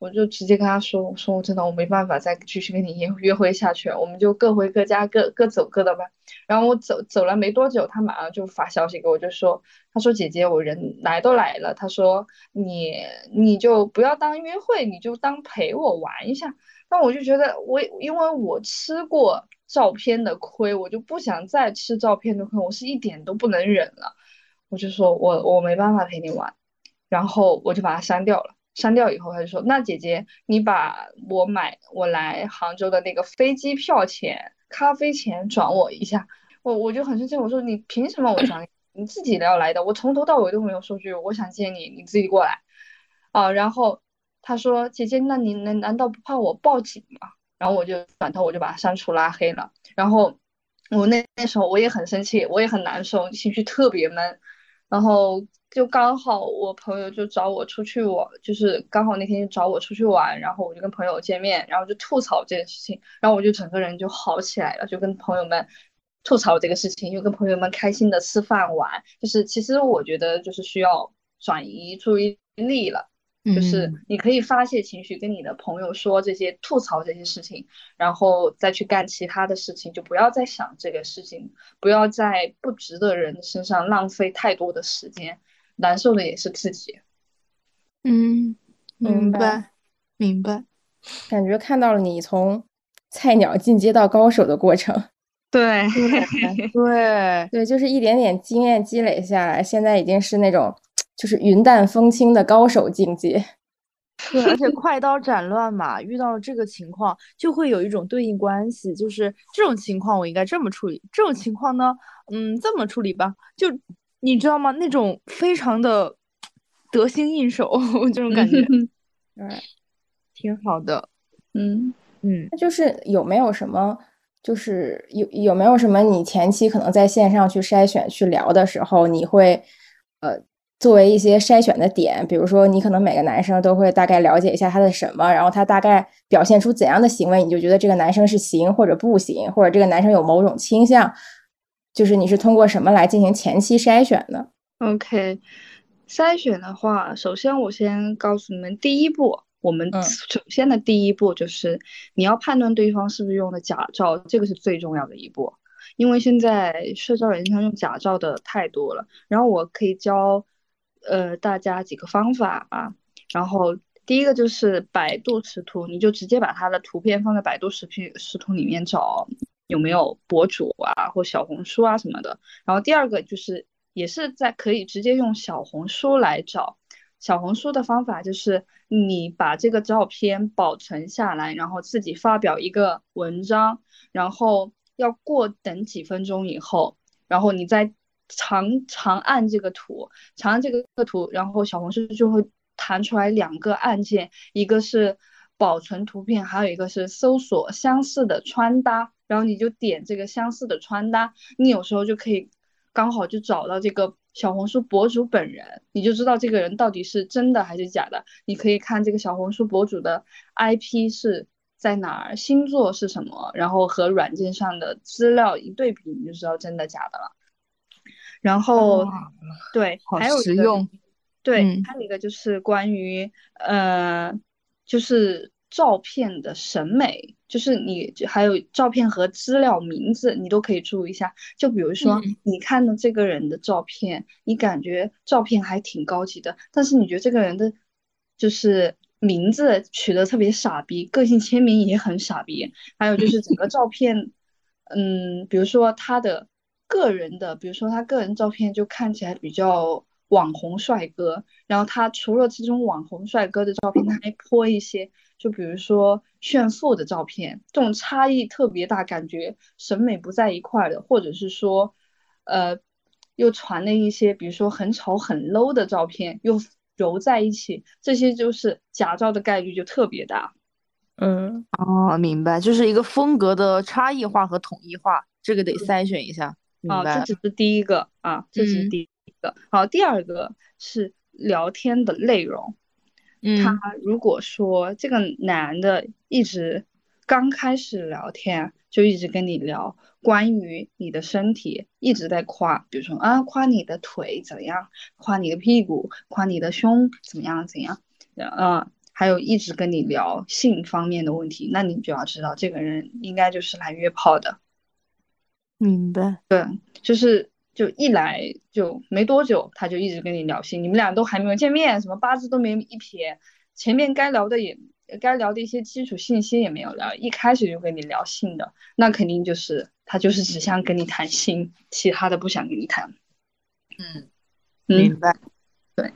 S1: 我就直接跟他说：“我说我真的我没办法再继续跟你约约会下去了，我们就各回各家，各各走各的吧。”然后我走走了没多久，他马上就发消息给我，就说：“他说姐姐，我人来都来了，他说你你就不要当约会，你就当陪我玩一下。”那我就觉得我因为我吃过照片的亏，我就不想再吃照片的亏，我是一点都不能忍了。我就说我我没办法陪你玩，然后我就把他删掉了。删掉以后，他就说：“那姐姐，你把我买我来杭州的那个飞机票钱、咖啡钱转我一下。”我我就很生气，我说：“你凭什么我转？你自己要来的，我从头到尾都没有说句我想见你，你自己过来。”啊，然后他说：“姐姐，那你难难道不怕我报警吗？”然后我就转头我就把他删除拉黑了。然后我那那时候我也很生气，我也很难受，情绪特别闷。然后。就刚好我朋友就找我出去玩，就是刚好那天就找我出去玩，然后我就跟朋友见面，然后就吐槽这件事情，然后我就整个人就好起来了，就跟朋友们吐槽这个事情，又跟朋友们开心的吃饭玩，就是其实我觉得就是需要转移注意力了。就是你可以发泄情绪，跟你的朋友说这些吐槽这些事情，然后再去干其他的事情，就不要再想这个事情，不要在不值得人身上浪费太多的时间，难受的也是自己。
S2: 嗯，明白，明白，
S3: 感觉看到了你从菜鸟进阶到高手的过程。
S2: 对，
S3: 对，对，就是一点点经验积累下来，现在已经是那种。就是云淡风轻的高手境界，
S2: 对，而且快刀斩乱麻，遇到了这个情况就会有一种对应关系，就是这种情况我应该这么处理，这种情况呢，嗯，这么处理吧，就你知道吗？那种非常的得心应手，这种感觉，
S3: 对，
S2: 挺好的，
S1: 嗯
S2: 嗯，
S3: 那就是有没有什么，就是有有没有什么你前期可能在线上去筛选去聊的时候，你会呃。作为一些筛选的点，比如说你可能每个男生都会大概了解一下他的什么，然后他大概表现出怎样的行为，你就觉得这个男生是行或者不行，或者这个男生有某种倾向，就是你是通过什么来进行前期筛选的
S1: ？OK，筛选的话，首先我先告诉你们，第一步，我们首先的第一步就是你要判断对方是不是用的假照，这个是最重要的一步，因为现在社交软件上用假照的太多了，然后我可以教。呃，大家几个方法啊，然后第一个就是百度识图，你就直接把他的图片放在百度识图识图里面找有没有博主啊或小红书啊什么的。然后第二个就是也是在可以直接用小红书来找，小红书的方法就是你把这个照片保存下来，然后自己发表一个文章，然后要过等几分钟以后，然后你再。长长按这个图，长按这个图，然后小红书就会弹出来两个按键，一个是保存图片，还有一个是搜索相似的穿搭。然后你就点这个相似的穿搭，你有时候就可以刚好就找到这个小红书博主本人，你就知道这个人到底是真的还是假的。你可以看这个小红书博主的 IP 是在哪儿，星座是什么，然后和软件上的资料一对比，你就知道真的假的了。然后，对，还有
S2: 实用，
S1: 对，还有一个就是关于呃，就是照片的审美，就是你还有照片和资料名字，你都可以注意一下。就比如说，你看的这个人的照片，你感觉照片还挺高级的，但是你觉得这个人的就是名字取得特别傻逼，个性签名也很傻逼，还有就是整个照片，嗯，比如说他的。个人的，比如说他个人照片就看起来比较网红帅哥，然后他除了这种网红帅哥的照片，他还泼一些，就比如说炫富的照片，这种差异特别大，感觉审美不在一块的，或者是说，呃，又传了一些，比如说很丑很 low 的照片，又揉在一起，这些就是假照的概率就特别大。
S3: 嗯，
S2: 哦，明白，就是一个风格的差异化和统一化，这个得筛选一下。
S1: 啊，这只是第一个啊，这是第好，第二个是聊天的内容。嗯他如果说这个男的一直刚开始聊天就一直跟你聊关于你的身体，一直在夸，比如说啊，夸你的腿怎样，夸你的屁股，夸你的胸怎么样怎样，嗯，还有一直跟你聊性方面的问题，那你就要知道这个人应该就是来约炮的。
S2: 明白。
S1: 对，就是就一来就没多久，他就一直跟你聊心，你们俩都还没有见面，什么八字都没一撇，前面该聊的也该聊的一些基础信息也没有聊，一开始就跟你聊性的，那肯定就是他就是只想跟你谈心，其他的不想跟你谈。
S2: 嗯，
S1: 嗯
S2: 明白。
S1: 对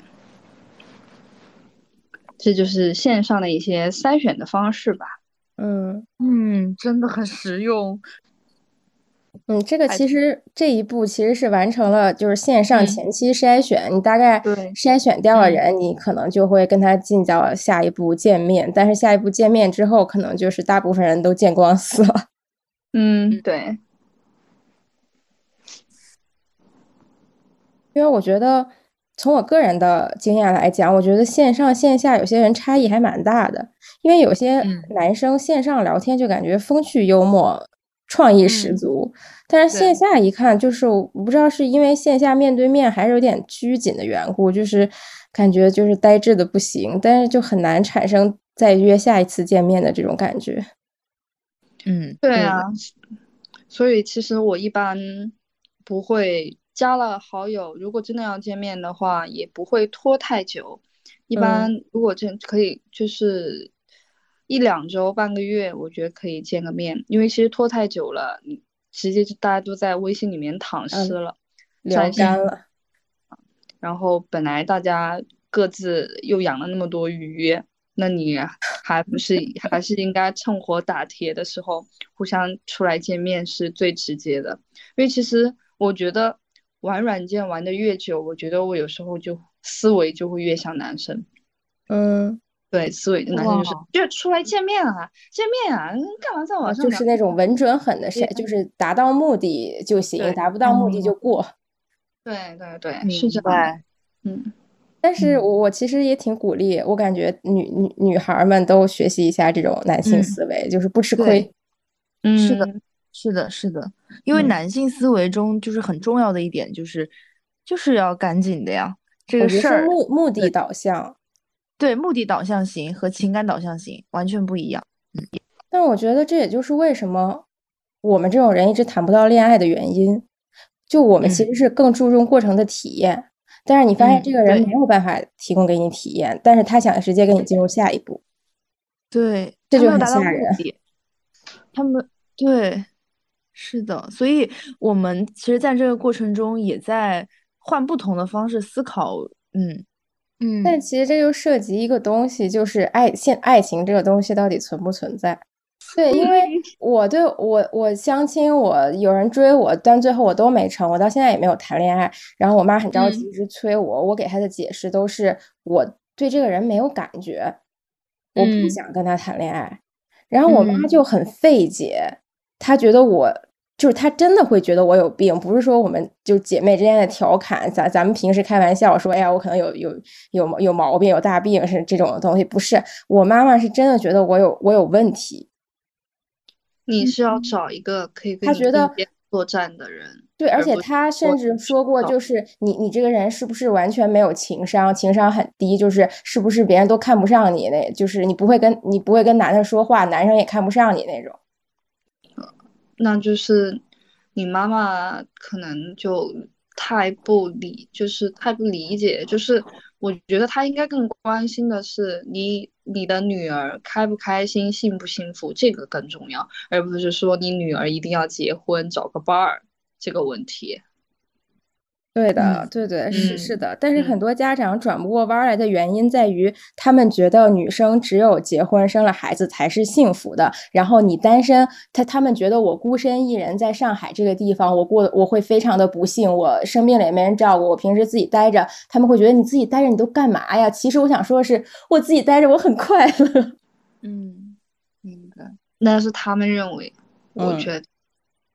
S1: 这就是线上的一些筛选的方式吧。
S3: 嗯
S2: 嗯，真的很实用。
S3: 嗯，这个其实这一步其实是完成了，就是线上
S1: 嗯
S3: 前期筛选，你大概
S2: 对
S3: 筛选掉了
S1: 嗯
S3: 人，你可能就会跟他进到下一步见面，但是下一步见面之后，可能就是大部分人都见光死了。
S1: 嗯，对，
S3: 因为我觉得，从我个人的经验来讲，我觉得线上线下有些人差异还蛮大的。因为有些
S2: 嗯
S3: 男生线上聊天就感觉风趣幽默、创意十
S2: 嗯。
S3: 足，但是线下一看，就是我不知道是因为线下面对面还是有点拘谨的缘故，就是感觉就是呆滞的不行，但是就很难产生再约下一次见面的这种感觉。
S2: 嗯，
S1: 对啊，所以其实我一般不会加了好友，如果真的要见面的话，也不会拖太久。一般如果真可以，就是一两周、半个月，我觉得可以见个面，因为其实拖太久了，你直接就大家都在微信里面躺尸了，
S3: 聊
S1: 在
S3: 干了，
S1: 然后本来大家各自又养了那么多鱼，那你还不是还是应该趁火打铁的时候互相出来见面是最直接的。因为其实我觉得玩软件玩的越久，我觉得我有时候就思维就会越像男生。
S3: 嗯，
S1: 对，所以男生就是
S2: 哇
S1: 就出来见面啊，见面啊，干嘛在网上
S3: 就是那种稳准狠的筛，就是达到目的就行，
S1: 对
S3: 达不到目的
S2: 嗯
S3: 就过。
S1: 对对对，
S2: 明
S1: 是这样。嗯，
S3: 但是
S2: 嗯
S3: 我我其实也挺鼓励，我感觉女女女孩儿们都学习一下这种男性
S2: 嗯
S3: 思维，就是不吃亏。
S1: 嗯，
S2: 是的，是的，是的，因为
S3: 嗯
S2: 男性思维中就是很重要的一点就是，就是要赶紧的呀，这个事儿
S3: 目目的导向，
S2: 对目的导向型和情感导向型完全不一样。
S3: 但我觉得这也就是为什么我们这种人一直谈不到恋爱的原因。就我们其实
S2: 嗯
S3: 是更注重过程的体验，但是你发现
S2: 嗯
S3: 这个人没有办法提供给你体验，但是他想直接跟你进入下一步。
S2: 对，
S3: 这就很
S2: 他没有达到目
S3: 吓人
S2: 的，他们对，是的，所以我们其实在这个过程中也在换不同的方式思考，嗯嗯，
S3: 但其实这就涉及一个东西，就是爱现爱情这个东西到底存不存在？对，因为我对我我相亲，我有人追我，但最后我都没成，我到现在也没有谈恋爱。然后我妈很着急，
S2: 嗯
S3: 一直催我，我给她的解释都是我对这个人没有感觉，我不
S2: 嗯
S3: 想跟他谈恋爱。然后我妈
S2: 嗯
S3: 就很费解，她觉得我就是他真的会觉得我有病，不是说我们就姐妹之间的调侃，咱咱们平时开玩笑说，哎呀，我可能有有有有毛病，有大病是这种东西，不是。我妈妈是真的觉得我有我有问题，
S1: 你是要找一个可以跟你
S3: 他
S1: 作战的人。
S3: 对，而且
S1: 而不是
S3: 她甚至说过，就是你你这个人是不是完全没有情商，情商很低，就是是不是别人都看不上你那，就是你不会跟你不会跟男的说话，男生也看不上你那种。
S1: 那就是你妈妈可能就太不理，就是太不理解，就是我觉得她应该更关心的是你你的女儿开不开心、幸不幸福，这个更重要，而不是说你女儿一定要结婚找个伴儿这个问题。
S3: 对的，
S2: 嗯
S3: 对对，是是
S1: 嗯
S3: 的，但是很
S1: 嗯
S3: 多家长转不过弯儿来的原因在于，他们觉得女生只有结婚生了孩子才是幸福的，然后你单身，他他们觉得我孤身一人在上海这个地方，我过我会非常的不幸，我生病了也没人照顾，我平时自己待着，他们会觉得你自己待着你都干嘛呀？其实我想说的是，我自己待着我很快乐。
S2: 嗯，明白。
S1: 那是他们认为，我
S3: 嗯
S1: 觉得，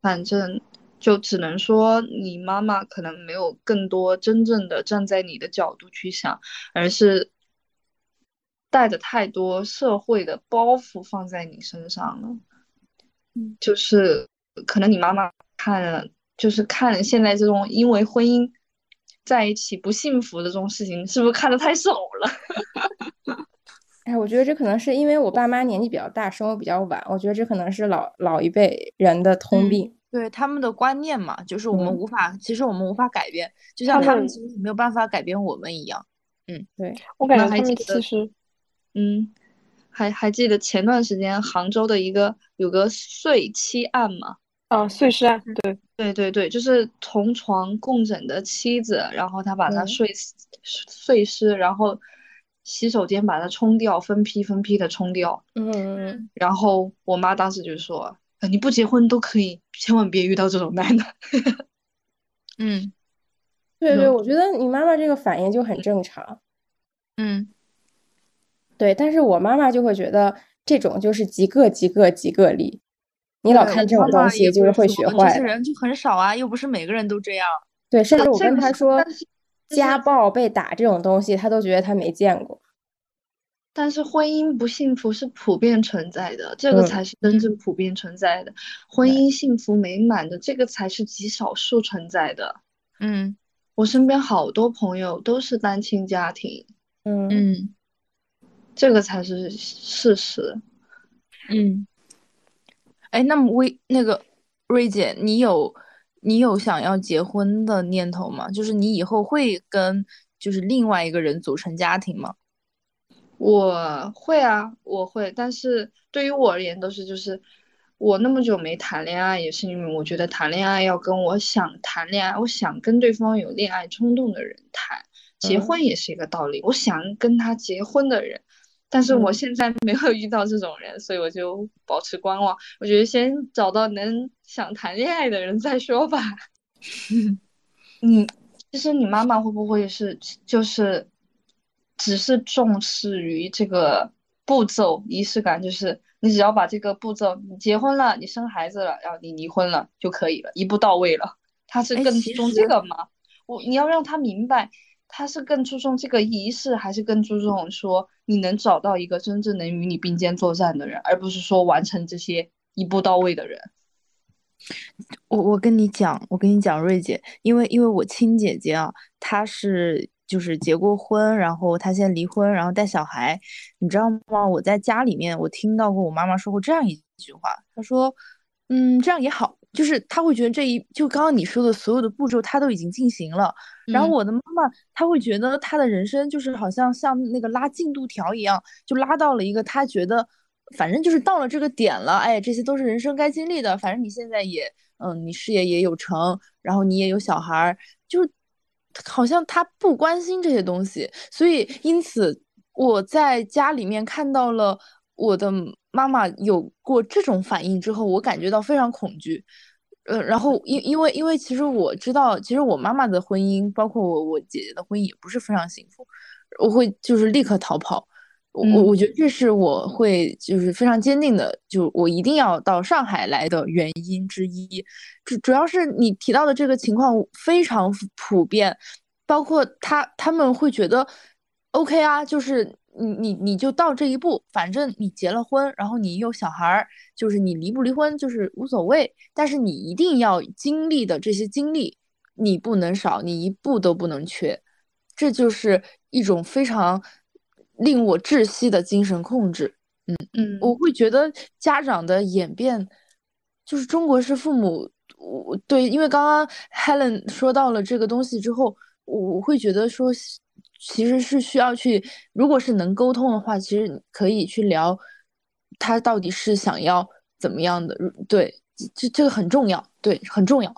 S1: 反正就只能说你妈妈可能没有更多真正的站在你的角度去想，而是带着太多社会的包袱放在你身上了。
S2: 嗯，
S1: 就是可能你妈妈看了，就是看现在这种因为婚姻在一起不幸福的这种事情，是不是看的太少了？
S3: 哎，我觉得这可能是因为我爸妈年纪比较大，生我比较晚，我觉得这可能是老老一辈人的通病。
S2: 对他们的观念嘛，就是我们
S3: 嗯
S2: 无法，其实我们无法改变，就像
S4: 他们
S2: 其实没有办法改变我们一样。
S3: 嗯对，
S4: 我感觉他们
S1: 那还记得
S4: 其实
S1: 嗯，还还记得前段时间杭州的一个有个碎妻案嘛？
S4: 啊，碎尸案，对，
S1: 对对对，就是同床共枕的妻子，然后他把他
S3: 嗯
S1: 碎死碎尸，然后洗手间把它冲掉，分批分批的冲掉。
S3: 嗯嗯
S1: 然后我妈当时就说：“呃你不结婚都可以，千万别遇到这种男的。
S2: 嗯
S3: 对对，
S1: 嗯
S3: 我觉得你妈妈这个反应就很正常。
S2: 嗯
S3: 对，但是我妈妈就会觉得这种就是极个极个极个例，你老看这种东西就是
S2: 会
S3: 学坏这。
S2: 些人就很少啊，又不是每个人都这样。
S3: 对，甚至我跟她说家暴、被打这种东西，她都觉得她没见过。
S1: 但是婚姻不幸福是普遍存在的，这个
S3: 嗯
S1: 才是真正普遍存在的。婚姻幸福美满的，这个才是极少数存在的。
S2: 嗯
S1: 我身边好多朋友都是单亲家庭，
S3: 嗯
S2: 嗯
S1: 这个才是事实。
S2: 嗯。哎，那么薇那个瑞姐，你有你有想要结婚的念头吗？就是你以后会跟就是另外一个人组成家庭吗？
S1: 我会啊，我会，但是对于我而言，都是就是我那么久没谈恋爱，也是因为我觉得谈恋爱要跟我想谈恋爱，我想跟对方有恋爱冲动的人谈，结
S3: 嗯。
S1: 婚也是一个道理，我想跟他结婚的人，但是我
S3: 嗯。
S1: 现在没有遇到这种人，所以我就保持观望，我觉得先找到能想谈恋爱的人再说吧。你 其实你妈妈会不会是就是只是重视于这个步骤仪式感，就是你只要把这个步骤，你结婚了，你生孩子了，然后你离婚了就可以了，一步到位了。他是更注重这个吗？我你要让他明白，他是更注重这个仪式，还是更注重说你能找到一个真正能与你并肩作战的人，而不是说完成这些一步到位的人。
S2: 我我跟你讲，我跟你讲，瑞姐，因为因为我亲姐姐啊，她是就是结过婚，然后他现在离婚，然后带小孩，你知道吗？我在家里面我听到过我妈妈说过这样一句话，她说，嗯，这样也好，就是她会觉得这一就刚刚你说的所有的步骤她都已经进行了，然后
S1: 嗯
S2: 我的妈妈她会觉得她的人生就是好像像那个拉进度条一样，就拉到了一个她觉得。反正就是到了这个点了，哎，这些都是人生该经历的。反正你现在也，嗯，你事业也有成，然后你也有小孩儿，就好像他不关心这些东西，所以因此我在家里面看到了我的妈妈有过这种反应之后，我感觉到非常恐惧。呃，然后因因为因为其实我知道，其实我妈妈的婚姻，包括我我姐姐的婚姻也不是非常幸福，我会就是立刻逃跑。我我我觉得这是我会就是非常坚定的，就我一定要到上海来的原因之一。主主要是你提到的这个情况非常普遍，包括他他们会觉得，OK 啊，就是你你你就到这一步，反正你结了婚，然后你有小孩儿，就是你离不离婚就是无所谓，但是你一定要经历的这些经历，你不能少，你一步都不能缺，这就是一种非常。令我窒息的精神控制，嗯
S1: 嗯，
S2: 我会觉得家长的演变，就是中国式父母，我对，因为刚刚 Helen 说到了这个东西之后，我我会觉得说，其实是需要去，如果是能沟通的话，其实可以去聊，他到底是想要怎么样的，对，这这个很重要，对，很重要。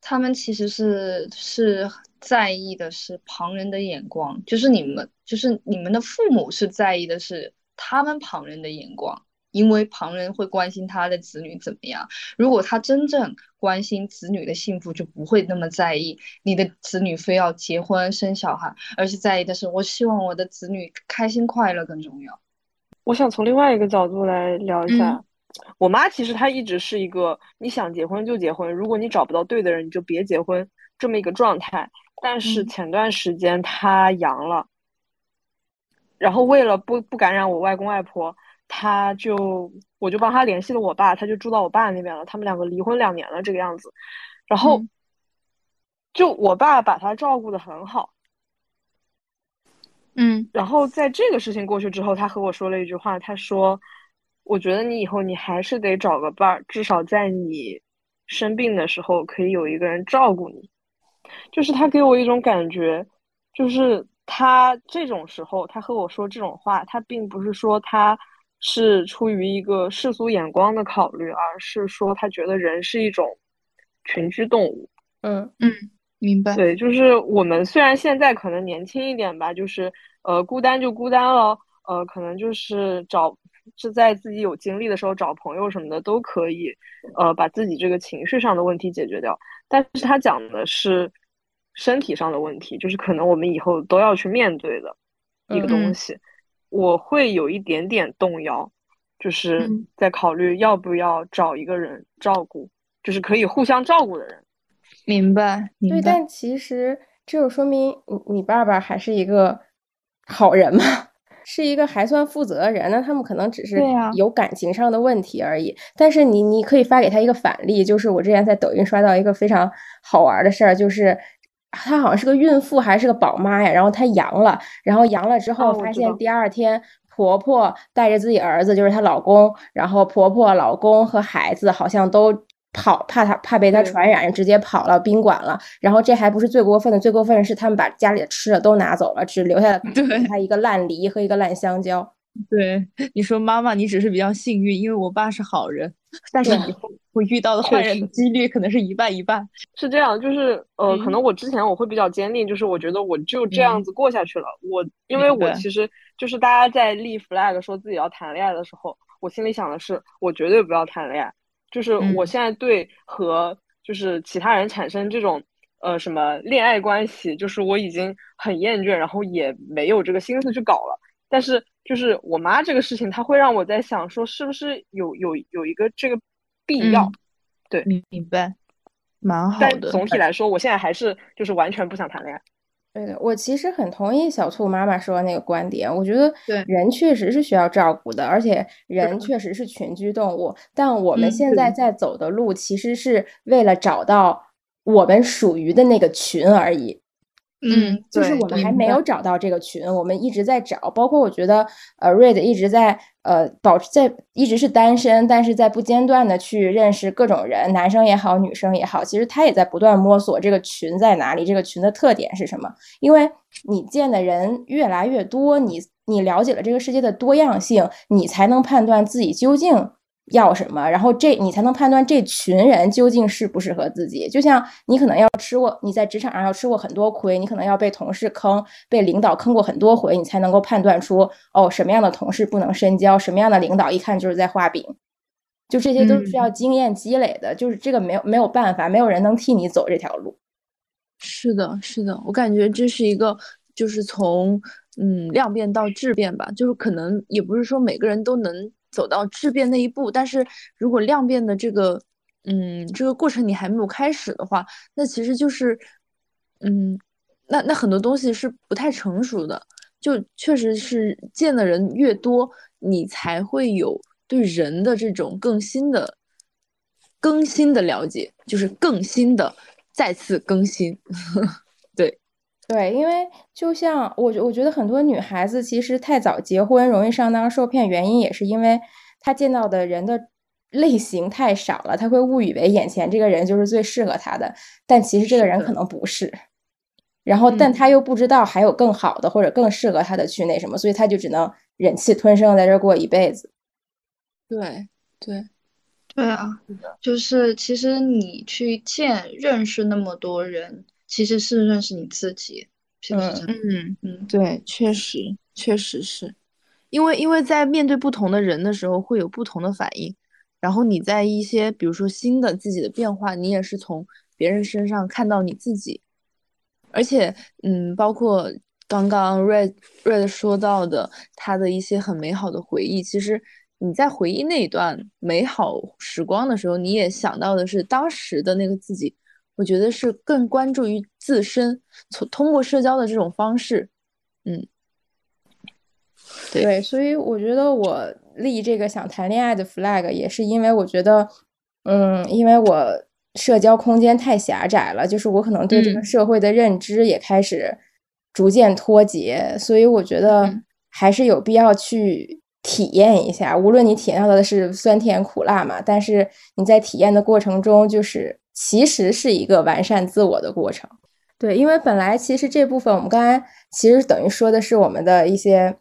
S1: 他们其实是是在意的是旁人的眼光，就是你们，就是你们的父母是在意的是他们旁人的眼光，因为旁人会关心他的子女怎么样。如果他真正关心子女的幸福，就不会那么在意你的子女非要结婚生小孩，而是在意的是我希望我的子女开心快乐更重要。
S4: 我想从另外一个角度来聊一下。
S2: 嗯
S4: 我妈其实她一直是一个你想结婚就结婚，如果你找不到对的人，你就别结婚这么一个状态。但是
S2: 嗯
S4: 前段时间她阳了，然后为了不不感染我外公外婆，他就我就帮他联系了我爸，他就住到我爸那边了。他们两个离婚两年了这个样子，然后
S2: 嗯
S4: 就我爸把他照顾的很好。
S1: 嗯，
S4: 然后在这个事情过去之后，他和我说了一句话，他说：“我觉得你以后你还是得找个伴儿，至少在你生病的时候可以有一个人照顾你。”就是他给我一种感觉，就是他这种时候他和我说这种话，他并不是说他是出于一个世俗眼光的考虑，而是说他觉得人是一种群居动物。
S3: 嗯
S1: 嗯，明白。
S4: 对，就是我们虽然现在可能年轻一点吧，就是呃孤单就孤单了，呃可能就是找是在自己有精力的时候找朋友什么的都可以，呃把自己这个情绪上的问题解决掉。但是他讲的是身体上的问题，就是可能我们以后都要去面对的一个东西。我会有一点点动摇，就是在考虑要不要找一个人照顾，就是可以互相照顾的人。
S1: 明白，
S3: 对，但其实这就说明你你爸爸还是一个好人嘛，是一个还算负责的人。那他们可能只是有感情上的问题而已。但是你你可以发给他一个反例，就是我之前在抖音刷到一个非常好玩的事儿，就是她好像是个孕妇还是个宝妈呀，然后她阳了，然后阳了之后发现第二天婆婆带着自己儿子，就是她老公，然后婆婆、老公和孩子好像都。跑，怕她怕被她传染，直接跑了宾馆了。然后这还不是最过分的，最过分的是他们把家里的吃的都拿走了，只留下 了她一个烂梨和一个烂香蕉。
S2: 对，你说妈妈，你只是比较幸运，因为我爸是好人，但是以后会遇到的坏人的几率可能是一半一半。
S4: 是这样，就是呃，可能我之前我会比较坚定，就是我觉得我就这样子过下去了。我因为我其实就是大家在立 flag 说自己要谈恋爱的时候，我心里想的是，我绝对不要谈恋爱。就是我现在对和就是其他人产生这种呃什么恋爱关系，就是我已经很厌倦，然后也没有这个心思去搞了。但是就是我妈这个事情，她会让我在想说，是不是有有有一个这个必要？对，
S2: 明白，蛮好
S4: 的。但总体来说，我现在还是就是完全不想谈恋爱。
S3: 对的，我其实很同意小兔妈妈说的那个观点。我觉得人确实是需要照顾的，而且人确实是群居动物。但我们现在在走的路，其实是为了找到我们属于的那个群而已。
S1: 嗯，
S3: 就是我们还没有找到这个群，我们一直在找。包括我觉得，呃，瑞的一直在呃保持在一直是单身，但是在不间断的去认识各种人，男生也好，女生也好，其实他也在不断摸索这个群在哪里，这个群的特点是什么。因为你见的人越来越多，你你了解了这个世界的多样性，你才能判断自己究竟。要什么，然后这你才能判断这群人究竟适不适合自己。就像你可能要吃过，你在职场上要吃过很多亏，你可能要被同事坑，被领导坑过很多回，你才能够判断出哦什么样的同事不能深交，什么样的领导一看就是在画饼。就这些都是需要经验积累的，就是这个没有没有办法，没有人能替你走这条路。
S2: 是的，是的，我感觉这是一个就是从嗯量变到质变吧，就是可能也不是说每个人都能。走到质变那一步，但是如果量变的这个，嗯，这个过程你还没有开始的话，那其实就是，嗯，那那很多东西是不太成熟的，就确实是见的人越多，你才会有对人的这种更新的、更新的了解，就是更新的再次更新，对。
S3: 因为就像我，我觉得很多女孩子其实太早结婚，容易上当受骗，原因也是因为她见到的人的类型太少了，她会误以为眼前这个人就是最适合她的，但其实这个人可能不是。然后，但她又不知道还有更好的或者更适合她的去那什么，所以她就只能忍气吞声在这过一辈子。
S2: 对，对，
S1: 对啊，就是其实你去见认识那么多人。其实是认识你自己，是不是？
S2: 嗯嗯，对，确实确实是，因为因为在面对不同的人的时候会有不同的反应，然后你在一些比如说新的自己的变化，你也是从别人身上看到你自己，而且嗯，包括刚刚 Red Red 说到的他的一些很美好的回忆，其实你在回忆那一段美好时光的时候，你也想到的是当时的那个自己。我觉得是更关注于自身，从通过社交的这种方式，嗯，
S3: 对，所以我觉得我立这个想谈恋爱的 flag 也是因为我觉得，嗯，因为我社交空间太狭窄了，就是我可能对这个社会的认知也开始逐渐脱节，所以我觉得还是有必要去体验一下。无论你体验到的是酸甜苦辣嘛，但是你在体验的过程中，就是其实是一个完善自我的过程。对，因为本来其实这部分我们刚才其实等于说的是我们的一些。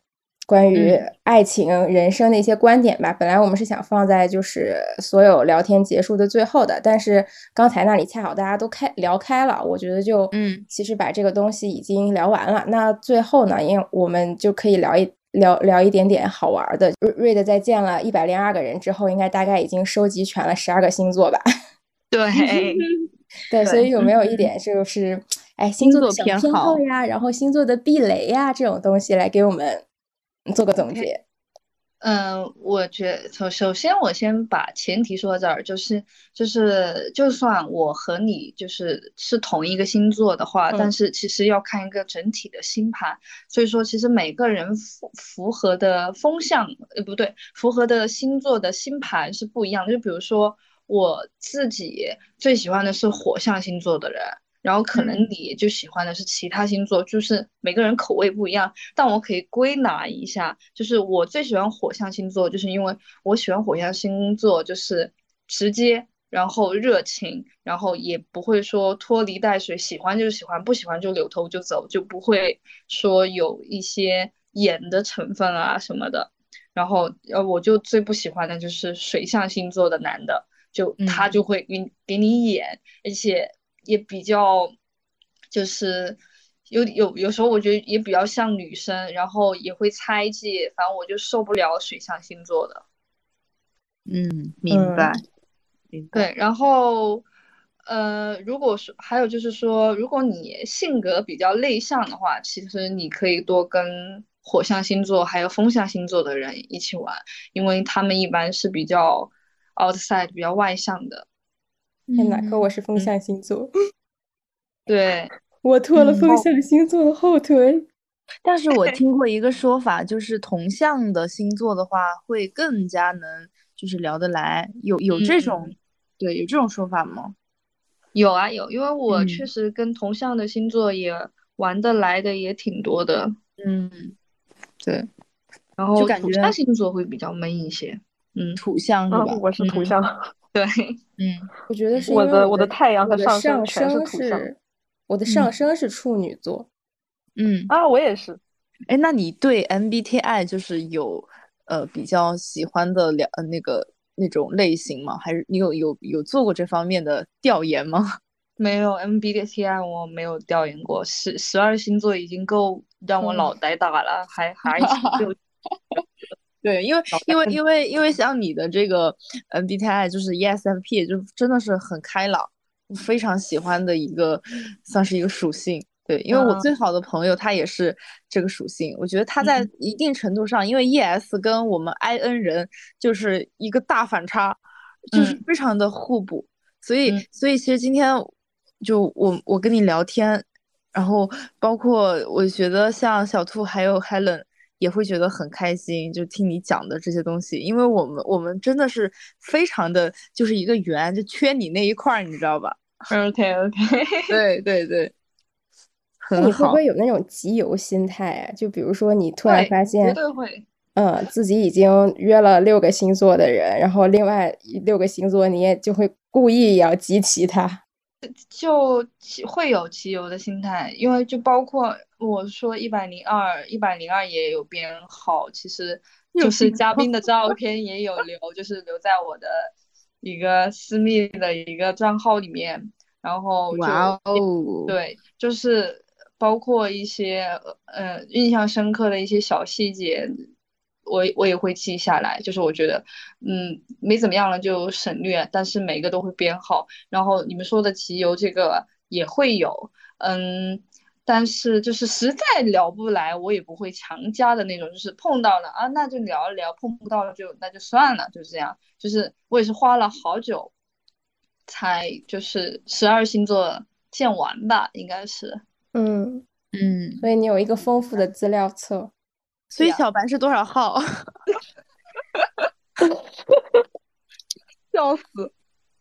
S3: 关于爱情、人生的一些观点吧。本来我们是想放在就是所有聊天结束的最后的，但是刚才那里恰好大家都开聊开了，我觉得就
S2: 嗯，
S3: 其实把这个东西已经聊完了。那最后呢，因为我们就可以聊一聊聊一点点好玩的。瑞瑞的在见了一百零二个人之后，应该大概已经收集全了十二个星座吧？
S1: 对
S3: 对，所以有没有一点就是哎星座的小偏好呀，然后星座的避雷呀这种东西来给我们？做个总结，
S1: 嗯，我觉首首先我先把前提说到这儿，就是就是就算我和你就是是同一个星座的话，但是其实要看一个整体的星盘，所以说其实每个人符符合的风向，呃不对，符合的星座的星盘是不一样的。就比如说我自己最喜欢的是火象星座的人。然后可能你就喜欢的是其他星座，就是每个人口味不一样。但我可以归纳一下，就是我最喜欢火象星座，就是因为我喜欢火象星座，就是直接，然后热情，然后也不会说拖泥带水，喜欢就是喜欢，不喜欢就扭头就走，就不会说有一些演的成分啊什么的。然后呃，我就最不喜欢的就是水象星座的男的，就他就会给给你演，而且。也比较，就是有有有时候我觉得也比较像女生，然后也会猜忌，反正我就受不了水象星座的。
S2: 嗯，明白。
S1: 对，然后呃，如果说还有就是说，如果你性格比较内向的话，其实你可以多跟火象星座还有风象星座的人一起玩，因为他们一般是比较 outside 比较外向的。
S3: 天哪！可我是风象星座，
S1: 对
S3: 我拖了风象星座的后腿。
S2: 但是我听 过一个说法，就是同向的星座的话，会更加能就是聊得来。有有这种，对，有这种说法吗？
S1: 有啊，有，因为我确实跟同向的星座也玩得来的也挺多的。
S2: 嗯，对。
S1: 然后土象星座会比较闷一些。嗯，
S2: 土象是吧？
S4: 我是土象。
S1: 对，
S3: 嗯，我觉得是
S4: 我的
S3: 我
S4: 的太阳和
S3: 上
S4: 升
S3: 是我的上升是处女座，
S2: 嗯
S4: 啊，我也是。
S2: 哎，那你对 MBTI 就是有呃比较喜欢的两呃那个那种类型吗？还是你有有有做过这方面的调研吗？
S1: 没有 MBTI，我没有调研过。十十二星座已经够让我脑袋大了，还还有。
S2: 对，因为因为因为因为像你的这个 MBTI 就是 ESFP，就真的是很开朗，我非常喜欢的一个算是一个属性。对，因为我最好的朋友他也是这个属性，我觉得他在一定程度上，因为 ES 跟我们 IN 人就是一个大反差，就是非常的互补。所以所以其实今天就我我跟你聊天，然后包括我觉得像小兔还有 Helen。也会觉得很开心，就听你讲的这些东西，因为我们我们真的是非常的就是一个圆，就缺你那一块儿，你知道吧
S1: ？OK OK，
S2: 对对对，
S3: 那你会不会有那种集邮心态啊？就比如说你突然发现，
S1: 绝对会，
S3: 嗯，自己已经约了六个星座的人，然后另外六个星座你也就会故意要集齐他。
S1: 就会有骑游的心态，因为就包括我说一百零二，一百零二也有编号，其实就是嘉宾的照片也有留，就是留在我的一个私密的一个账号里面，然后就对，就是包括一些呃印象深刻的一些小细节。我我也会记下来，就是我觉得，嗯，没怎么样了就省略，但是每个都会编号。然后你们说的集邮这个也会有，嗯，但是就是实在聊不来，我也不会强加的那种，就是碰到了啊，那就聊一聊；碰不到了就那就算了，就是这样。就是我也是花了好久，才就是十二星座见完吧，应该是。
S3: 嗯
S2: 嗯，
S3: 所以你有一个丰富的资料册。
S2: 所以小白是多少号？
S1: 笑死！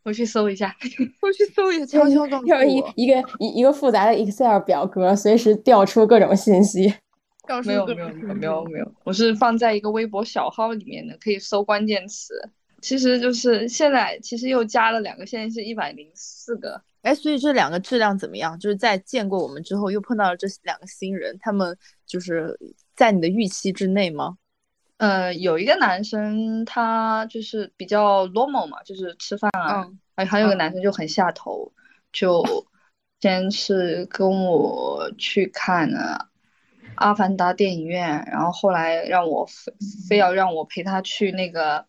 S1: 我去搜一下，
S2: 我去搜一下，悄悄告诉
S3: 我，一一个一一个复杂的 Excel 表格，随时调出各种信息。
S1: 没有没有没有没有，我是放在一个微博小号里面的，可以搜关键词。其实就是现在，其实又加了两个，现在是一百零四个。
S2: 哎，所以这两个质量怎么样？就是在见过我们之后，又碰到了这两个新人，他们就是在你的预期之内吗？
S1: 呃，有一个男生他就是比较 normal 嘛，就是吃饭啊，还还有个男生就很下头，就先是跟我去看了《阿凡达》电影院，然后后来让我非非要让我陪他去那个。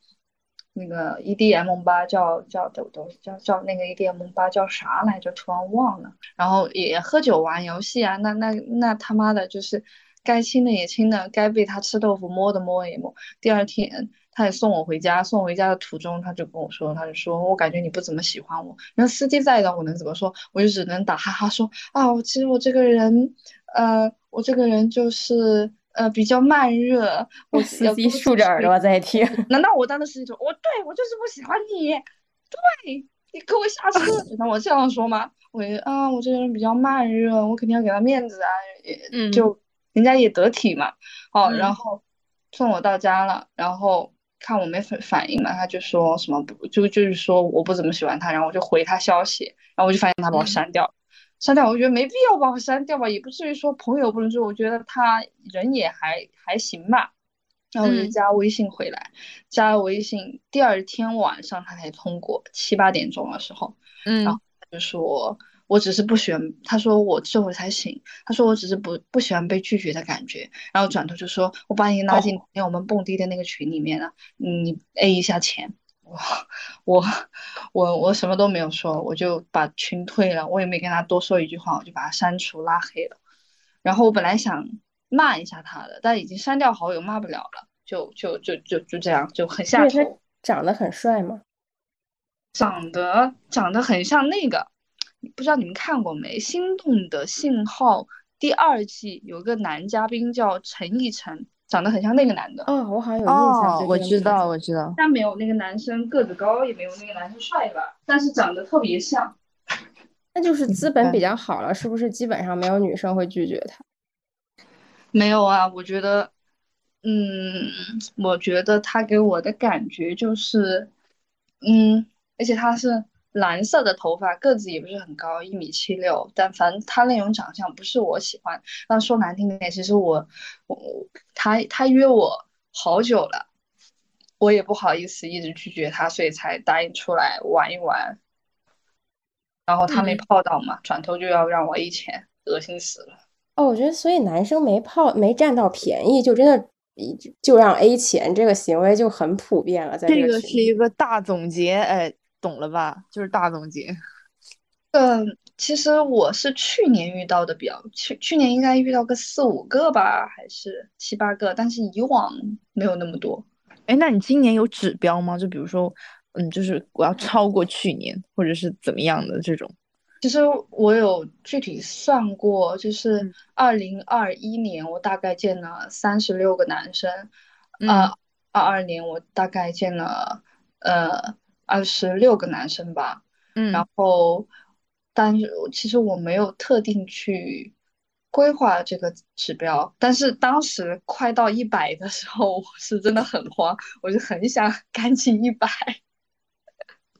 S1: 那个 EDM 吧叫叫抖抖叫叫那个 EDM 吧叫啥来着？突然忘了。然后也喝酒玩游戏啊，那那那他妈的就是该亲的也亲的，该被他吃豆腐摸的摸一摸。第二天他也送我回家，送回家的途中他就跟我说，他就说我感觉你不怎么喜欢我。然后司机在的，我能怎么说？我就只能打哈哈说啊，其实我这个人，呃，我这个人就是。呃，比较慢热，我
S3: 司机竖着耳朵在听。
S1: 难道我当的司机说，我对我就是不喜欢你，对你给我下车？那我这样说吗？我啊，我这个人比较慢热，我肯定要给他面子啊，也就人家也得体嘛。好，然后送我到家了，然后看我没反反应嘛，他就说什么不就就是说我不怎么喜欢他，然后我就回他消息，然后我就发现他把我删掉。删掉，我觉得没必要把我删掉吧，也不至于说朋友不能说，我觉得他人也还还行吧。然后我就加微信回来，加了微信，第二天晚上他才通过，七八点钟的时候，嗯，然后就说，我只是不喜欢，他说我这会才醒，他说我只是不不喜欢被拒绝的感觉，然后转头就说，我把你拉进我们蹦迪的那个群里面了，你 A 一下钱。我我我我什么都没有说，我就把群退了，我也没跟他多说一句话，我就把他删除拉黑了。然后我本来想骂一下他的，但已经删掉好友，骂不了了，就就就就就这样，就很下头。
S3: 长得很帅吗？
S1: 长得长得很像那个，不知道你们看过没？《心动的信号》第二季有个男嘉宾叫陈奕晨。长得很像那个男的
S3: 哦，我好像有印象。哦，
S2: 我知道，我知道。
S1: 但没有那个男生个子高，也没有那个男生帅吧？但是长得特别像。
S3: 那就是资本比较好了，是不是？基本上没有女生会拒绝他。
S1: 没有啊，我觉得，嗯，我觉得他给我的感觉就是，嗯，而且他是。蓝色的头发，个子也不是很高，一米七六。但反正他那种长相不是我喜欢。那说难听点，其实我我他他约我好久了，我也不好意思一直拒绝他，所以才答应出来玩一玩。然后他没泡到嘛，转头就要让我 A 钱，恶心死了。
S3: 哦，我觉得所以男生没泡没占到便宜，就真的就让 A 钱这个行为就很普遍了。在
S2: 这个是一个大总结，哎。懂了吧？就是大总结。
S1: 嗯，其实我是去年遇到的比较，去去年应该遇到个四五个吧，还是七八个，但是以往没有那么多。
S2: 哎，那你今年有指标吗？就比如说，嗯，就是我要超过去年，或者是怎么样的这种？
S1: 其实我有具体算过，就是二零二一年我大概见了三十六个男生，啊，二二年我大概见了呃。二十六个男生吧，嗯，然后，但是其实我没有特定去规划这个指标，但是当时快到一百的时候，我是真的很慌，我就很想 赶紧一百。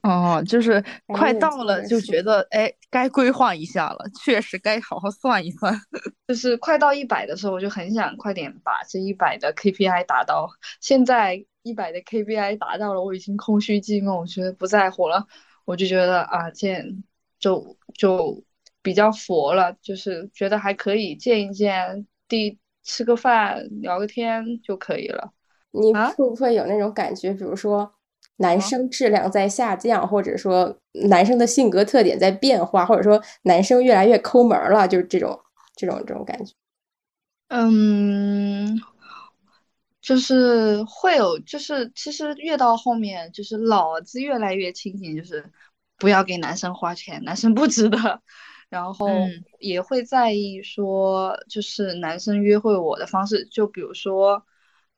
S2: 哦，就是快到了，就觉得哎，该规划一下了，确实该好好算一算。
S1: 就是快到一百的时候，我就很想快点把这一百的 KPI 达到。现在。一百的 KPI 达到了，我已经空虚寂寞，我觉得不在乎了，我就觉得啊，见就就比较佛了，就是觉得还可以见一见，第吃个饭聊个天就可以了。
S3: 你会不会有那种感觉，比如说男生质量在下降，或者说男生的性格特点在变化，或者说男生越来越抠门了，就是这种这种这种感觉？
S1: 嗯。就是会有，就是其实越到后面，就是脑子越来越清醒，就是不要给男生花钱，男生不值得。然后也会在意说，就是男生约会我的方式，就比如说，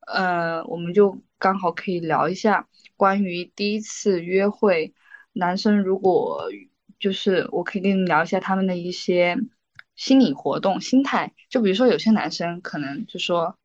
S1: 呃，我们就刚好可以聊一下关于第一次约会男生如果就是我可以跟你聊一下他们的一些心理活动、心态，就比如说有些男生可能就说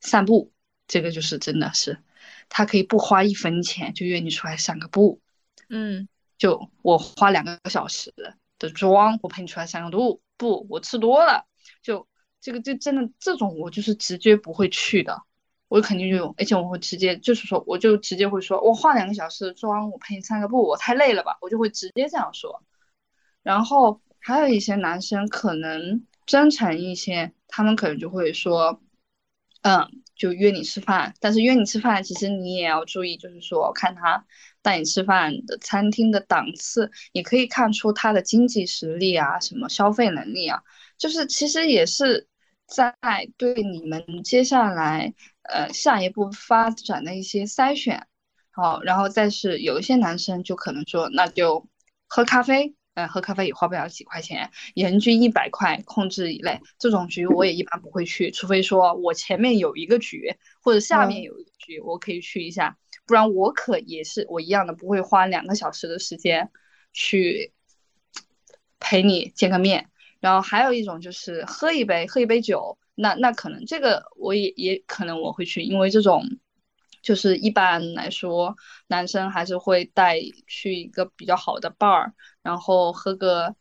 S1: 散步，这个就是真的是他可以不花一分钱就约你出来散个步，
S2: 嗯，
S1: 就我花两个小时的妆，我陪你出来散个步，不，我吃多了，就这个就真的这种我就是直接不会去的。我肯定就，而且我会直接就是说，我就直接会说，我化两个小时的妆，我陪你散个步，我太累了吧，我就会直接这样说。然后还有一些男生可能真诚一些，他们可能就会说，嗯，就约你吃饭，但是约你吃饭，其实你也要注意，就是说看他带你吃饭的餐厅的档次，也可以看出他的经济实力啊，什么消费能力啊，就是其实也是在对你们接下来。呃，下一步发展的一些筛选，好，然后再是有一些男生就可能说，那就喝咖啡，嗯，喝咖啡也花不了几块钱，人均一百块控制以内，这种局我也一般不会去，除非说我前面有一个局或者下面有一个局，我可以去一下，不然我可也是我一样的不会花两个小时的时间去陪你见个面，然后还有一种就是喝一杯，喝一杯酒。那那可能这个我也也可能我会去，因为这种就是一般来说男生还是会带去一个比较好的 bar，然后喝个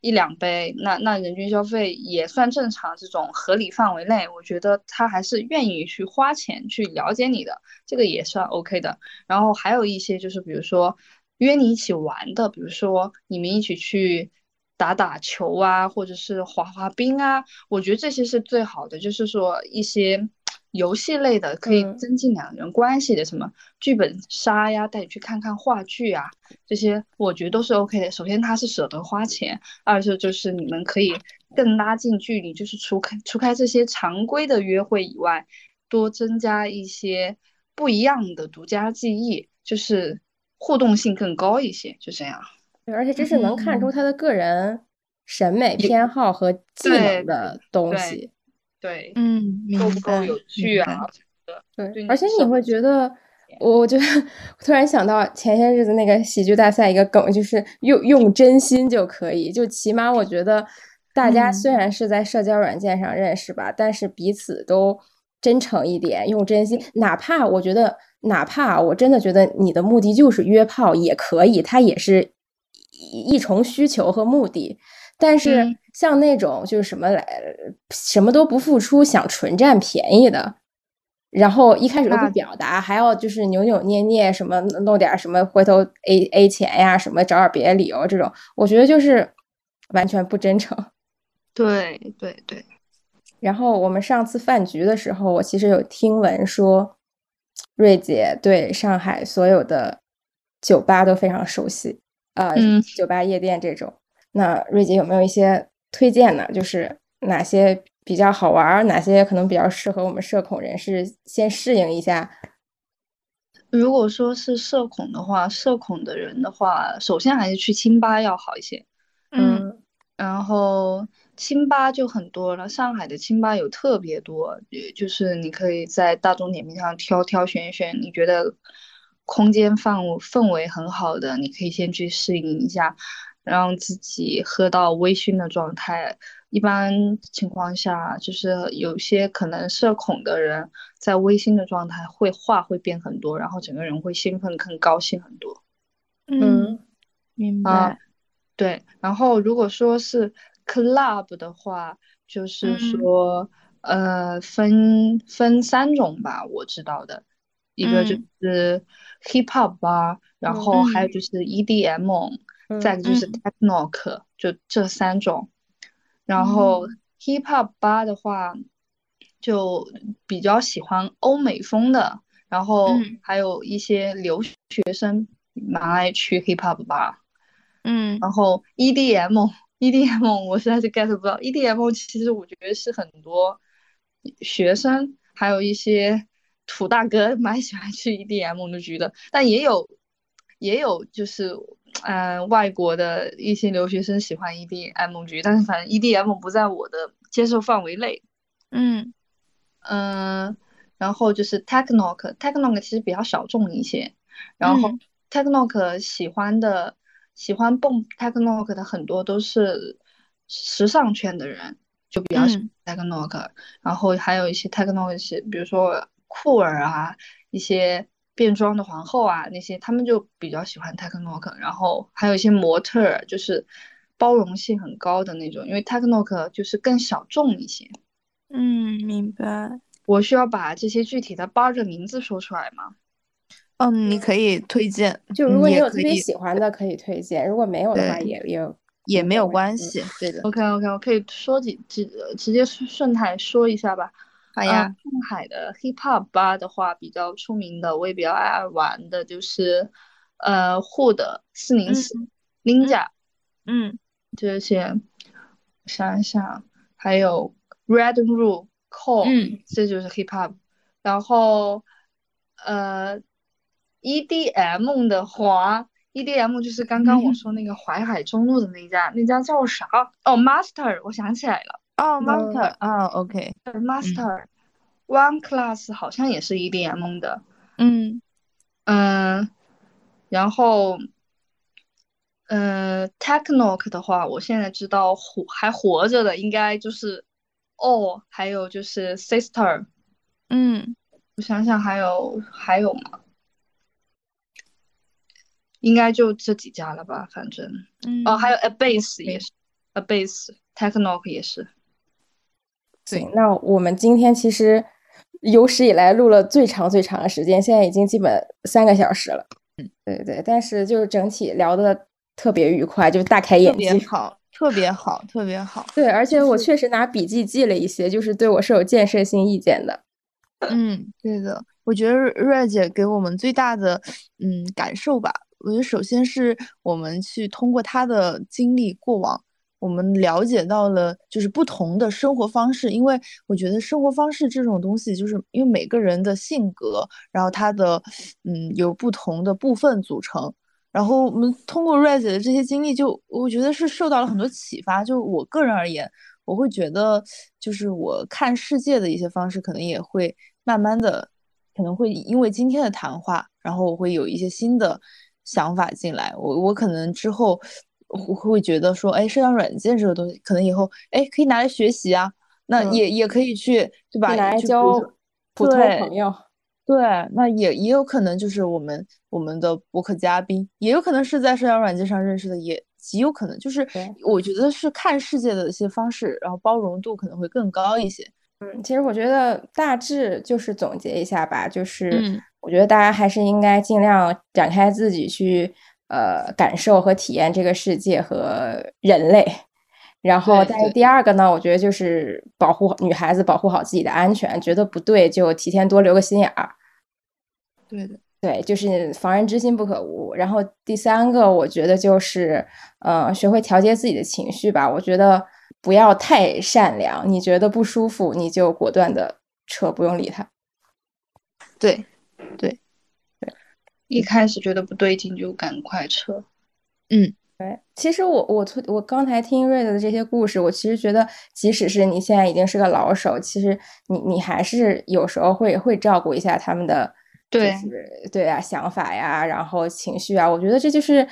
S1: 一两杯，那那人均消费也算正常，这种合理范围内，我觉得他还是愿意去花钱去了解你的，这个也算 OK 的。然后还有一些就是比如说约你一起玩的，比如说你们一起去。打打球啊，或者是滑滑冰啊，我觉得这些是最好的。就是说一些游戏类的，可以增进两人关系的，什么剧本杀呀，带你去看看话剧啊，这些我觉得都是 OK 的。首先他是舍得花钱，二是就是你们可以更拉近距离，就是除开除开这些常规的约会以外，多增加一些不一样的独家记忆，就是互动性更高一些，就这样。
S3: 对，而且这是能看出他的个人审美偏好和技能的东西。
S1: 对，
S2: 嗯，
S1: 够不够有趣啊？
S3: 对，而且你会觉得，我觉得突然想到前些日子那个喜剧大赛一个梗，就是用用真心就可以。就起码我觉得，大家虽然是在社交软件上认识吧，但是彼此都真诚一点，用真心。哪怕我觉得，哪怕我真的觉得你的目的就是约炮也可以，它也是。一重需求和目的，但是像那种就是什么来什么都不付出，想纯占便宜的，然后一开始都不表达，还要就是扭扭捏捏，什么弄点什么，回头 A A 钱呀，什么找点别的理由，这种我觉得就是完全不真诚。
S1: 对对对。
S3: 然后我们上次饭局的时候，我其实有听闻说，瑞姐对上海所有的酒吧都非常熟悉。呃，酒吧、夜店这种，那瑞姐有没有一些推荐呢？就是哪些比较好玩，哪些可能比较适合我们社恐人士先适应一下？
S1: 如果说是社恐的话，社恐的人的话，首先还是去清吧要好一些。
S2: 嗯，
S1: 然后清吧就很多了，上海的清吧有特别多，就是你可以在大众点评上挑挑选选，你觉得。空间范围氛围很好的，你可以先去适应一下，让自己喝到微醺的状态。一般情况下，就是有些可能社恐的人，在微醺的状态会话会变很多，然后整个人会兴奋更高兴很多。
S2: 嗯，明白。
S1: 对，然后如果说是 club 的话，就是说呃分分三种吧，我知道的。一个就是 hip hop 吧，然后还有就是 EDM，再个就是 techno，就这三种。然后 hip hop 吧的话，就比较喜欢欧美风的，然后还有一些留学生蛮爱去 hip hop 吧。
S2: 嗯，
S1: 然后 EDM，EDM 我实在是 get 不到，EDM 其实我觉得是很多学生还有一些。土大哥 蛮喜欢去 EDM 的局的，但也有也有就是，嗯，外国的一些留学生喜欢 EDM 局，但是反正 EDM 不在我的接受范围内。
S2: 嗯。
S1: 嗯，然后就是 Techno，Techno 其实比较小众一些，然后 Techno 喜欢的喜欢蹦 techno 的很多都是时尚圈的人，就比较喜欢 techno，然后还有一些 techno 一些，比如说酷儿啊，一些变装的皇后啊那些，他们就比较喜欢 techno，然后还有一些模特，就是包容性很高的那种，因为 techno 就是更小众一些。
S2: 嗯，明白。
S1: 我需要把这些具体的八的名字说出来吗？
S2: 嗯，你可以推荐。
S3: 就如果你有特别喜欢的，可以推荐；如果没有的话，也也
S2: 也没有关系。对的。
S1: OK OK，我可以说几几直接顺带说一下吧。
S2: 好呀。
S1: 上海的 Hip Hop 吧的话，比较出名的，我也比较爱玩的，就是呃 Hood 四零四 Ninja，
S2: 嗯，
S1: 这些。想一想，还有 Red Rule。
S2: 嗯，
S1: 这就是 hip hop，然后呃，EDM 的话，EDM 就是刚刚我说那个淮海中路的那家，那家叫啥？哦，Master，我想起来了。
S2: 哦，Master，啊
S1: ，OK，Master，One Class 好像也是 EDM 的。
S2: 嗯
S1: 嗯，然后嗯，Techno 的话，我现在知道活还活着的应该就是。哦，还有就是 sister，
S2: 嗯，
S1: 我想想还有还有吗？应该就这几家了吧，反正，哦，还有 a base 也是，a base techno 也是。
S3: 对，那我们今天其实有史以来录了最长最长的时间，现在已经基本三个小时了。嗯，对对，但是就是整体聊的特别愉快，就大开眼界。
S2: 好。特别好，特别好。
S3: 对，而且我确实拿笔记记了一些，就是对我是有建设性意见的。
S2: 嗯，对的。我觉得瑞姐给我们最大的嗯感受吧，我觉得首先是我们去通过她的经历过往，我们了解到了就是不同的生活方式。因为我觉得生活方式这种东西，就是因为每个人的性格，然后他的嗯有不同的部分组成。然后我们通过 Rise 的这些经历，就我觉得是受到了很多启发。就我个人而言，我会觉得，就是我看世界的一些方式，可能也会慢慢的，可能会因为今天的谈话，然后我会有一些新的想法进来。我我可能之后会会觉得说，哎，社交软件这个东西，可能以后哎可以拿来学习啊，那也也可以去对吧？
S3: 拿来交普通朋友。
S2: 对，那也也有可能就是我们我们的博客嘉宾，也有可能是在社交软件上认识的，也极有可能就是我觉得是看世界的一些方式，然后包容度可能会更高一些。
S3: 嗯，其实我觉得大致就是总结一下吧，就是我觉得大家还是应该尽量展开自己去呃感受和体验这个世界和人类。然后，但是第二个呢，我觉得就是保护女孩子，保护好自己的安全，觉得不对就提前多留个心眼儿。
S2: 对的，
S3: 对，就是防人之心不可无。然后第三个，我觉得就是，呃，学会调节自己的情绪吧。我觉得不要太善良，你觉得不舒服，你就果断的撤，不用理他。
S2: 对，
S3: 对，
S1: 一开始觉得不对劲就赶快撤。
S2: 嗯。
S3: 对，其实我我我刚才听瑞的这些故事，我其实觉得，即使是你现在已经是个老手，其实你你还是有时候会会照顾一下他们的，
S1: 对
S3: 对啊，想法呀，然后情绪啊，我觉得这就是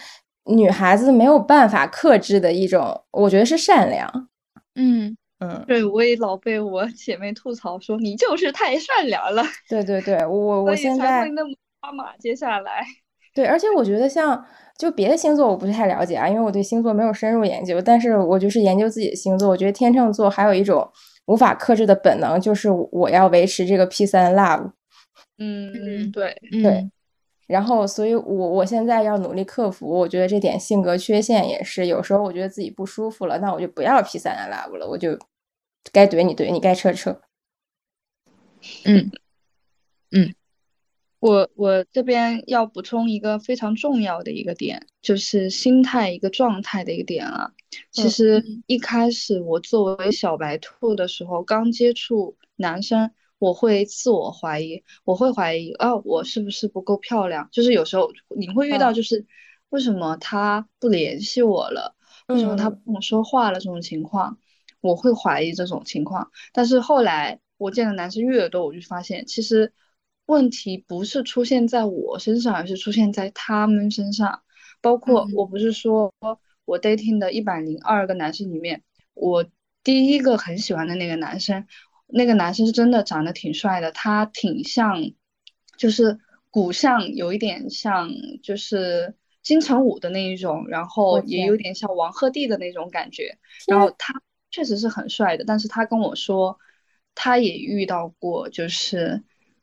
S3: 女孩子没有办法克制的一种，我觉得是善良。
S2: 嗯
S3: 嗯，
S1: 对我也老被我姐妹吐槽说你就是太善良了。
S3: 对对对，我我现在
S1: 那么抓马，接下来。
S3: 对，而且我觉得像就别的星座我不太了解啊，因为我对星座没有深入研究。但是我就是研究自己的星座，我觉得天秤座还有一种无法克制的本能，就是我要维持这个 P 三 love。
S1: 嗯嗯，对
S3: 对。然后，所以我我现在要努力克服，我觉得这点性格缺陷也是，有时候我觉得自己不舒服了，那我就不要 P 三 love 了，我就该怼你怼你，该撤撤。
S2: 嗯嗯。
S1: 我我这边要补充一个非常重要的一个点，就是心态一个状态的一个点啊。其实一开始我作为小白兔的时候，刚接触男生，我会自我怀疑，我会怀疑啊，我是不是不够漂亮？就是有时候你会遇到，就是为什么他不联系我了？为什么他不跟我说话了？这种情况，我会怀疑这种情况。但是后来我见的男生越多，我就发现其实。问题不是出现在我身上，而是出现在他们身上。包括我不是说我 dating 的一百零二个男生里面，我第一个很喜欢的那个男生，那个男生是真的长得挺帅的，他挺像，就是骨相有一点像，就是金城武的那一种，然后也有点像王鹤棣的那种感觉，然后。他确实是很帅的，但是他跟我说，他也遇到过，就是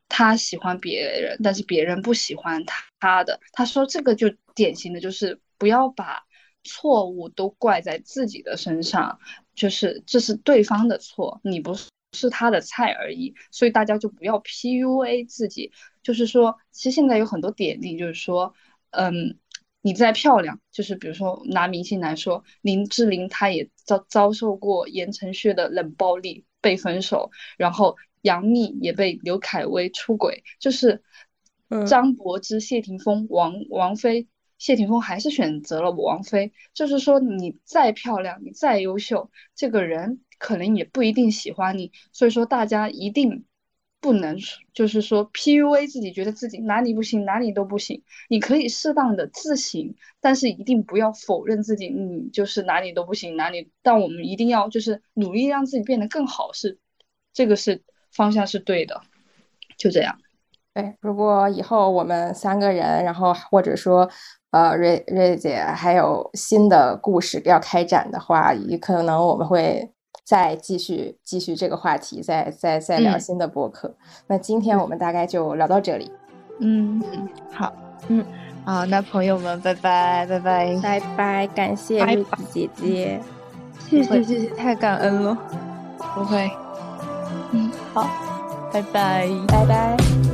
S1: 他喜欢别人，但是别人不喜欢他的，他说这个就典型的就是不要把错误都怪在自己的身上，就是这是对方的错，你不是是他的菜而已，所以大家就不要 PUA 自己，就是说，其实现在有很多点例，就是说，嗯。你再漂亮，就是比如说拿明星来说，林志玲她也遭遭受过言承旭的冷暴力，被分手，然后杨幂也被刘恺威出轨，就是张柏芝、谢霆锋、王王菲，谢霆锋还是选择了王菲，就是说你再漂亮，你再优秀，这个人可能也不一定喜欢你，所以说大家一定。不能就是说 PUA 自己，觉得自己哪里不行，哪里都不行。你可以适当的自省，但是一定不要否认自己，你就是哪里都不行，哪里。但我们一定要就是努力让自己变得更好，是这个是方向是对的，就这样。
S3: 对，如果以后我们三个人，然后或者说呃瑞瑞姐还有新的故事要开展的话，也可能我们会。再继续继续这个话题，再再再聊新的播客。那今天我们大概就聊到这里。
S1: 嗯，
S2: 好，嗯，好，那朋友们，拜拜，拜拜，
S3: 拜拜，感谢瑞子姐姐，
S2: 谢谢谢谢，太感恩了，
S1: 不会，
S2: 嗯，好，拜拜，
S3: 拜拜。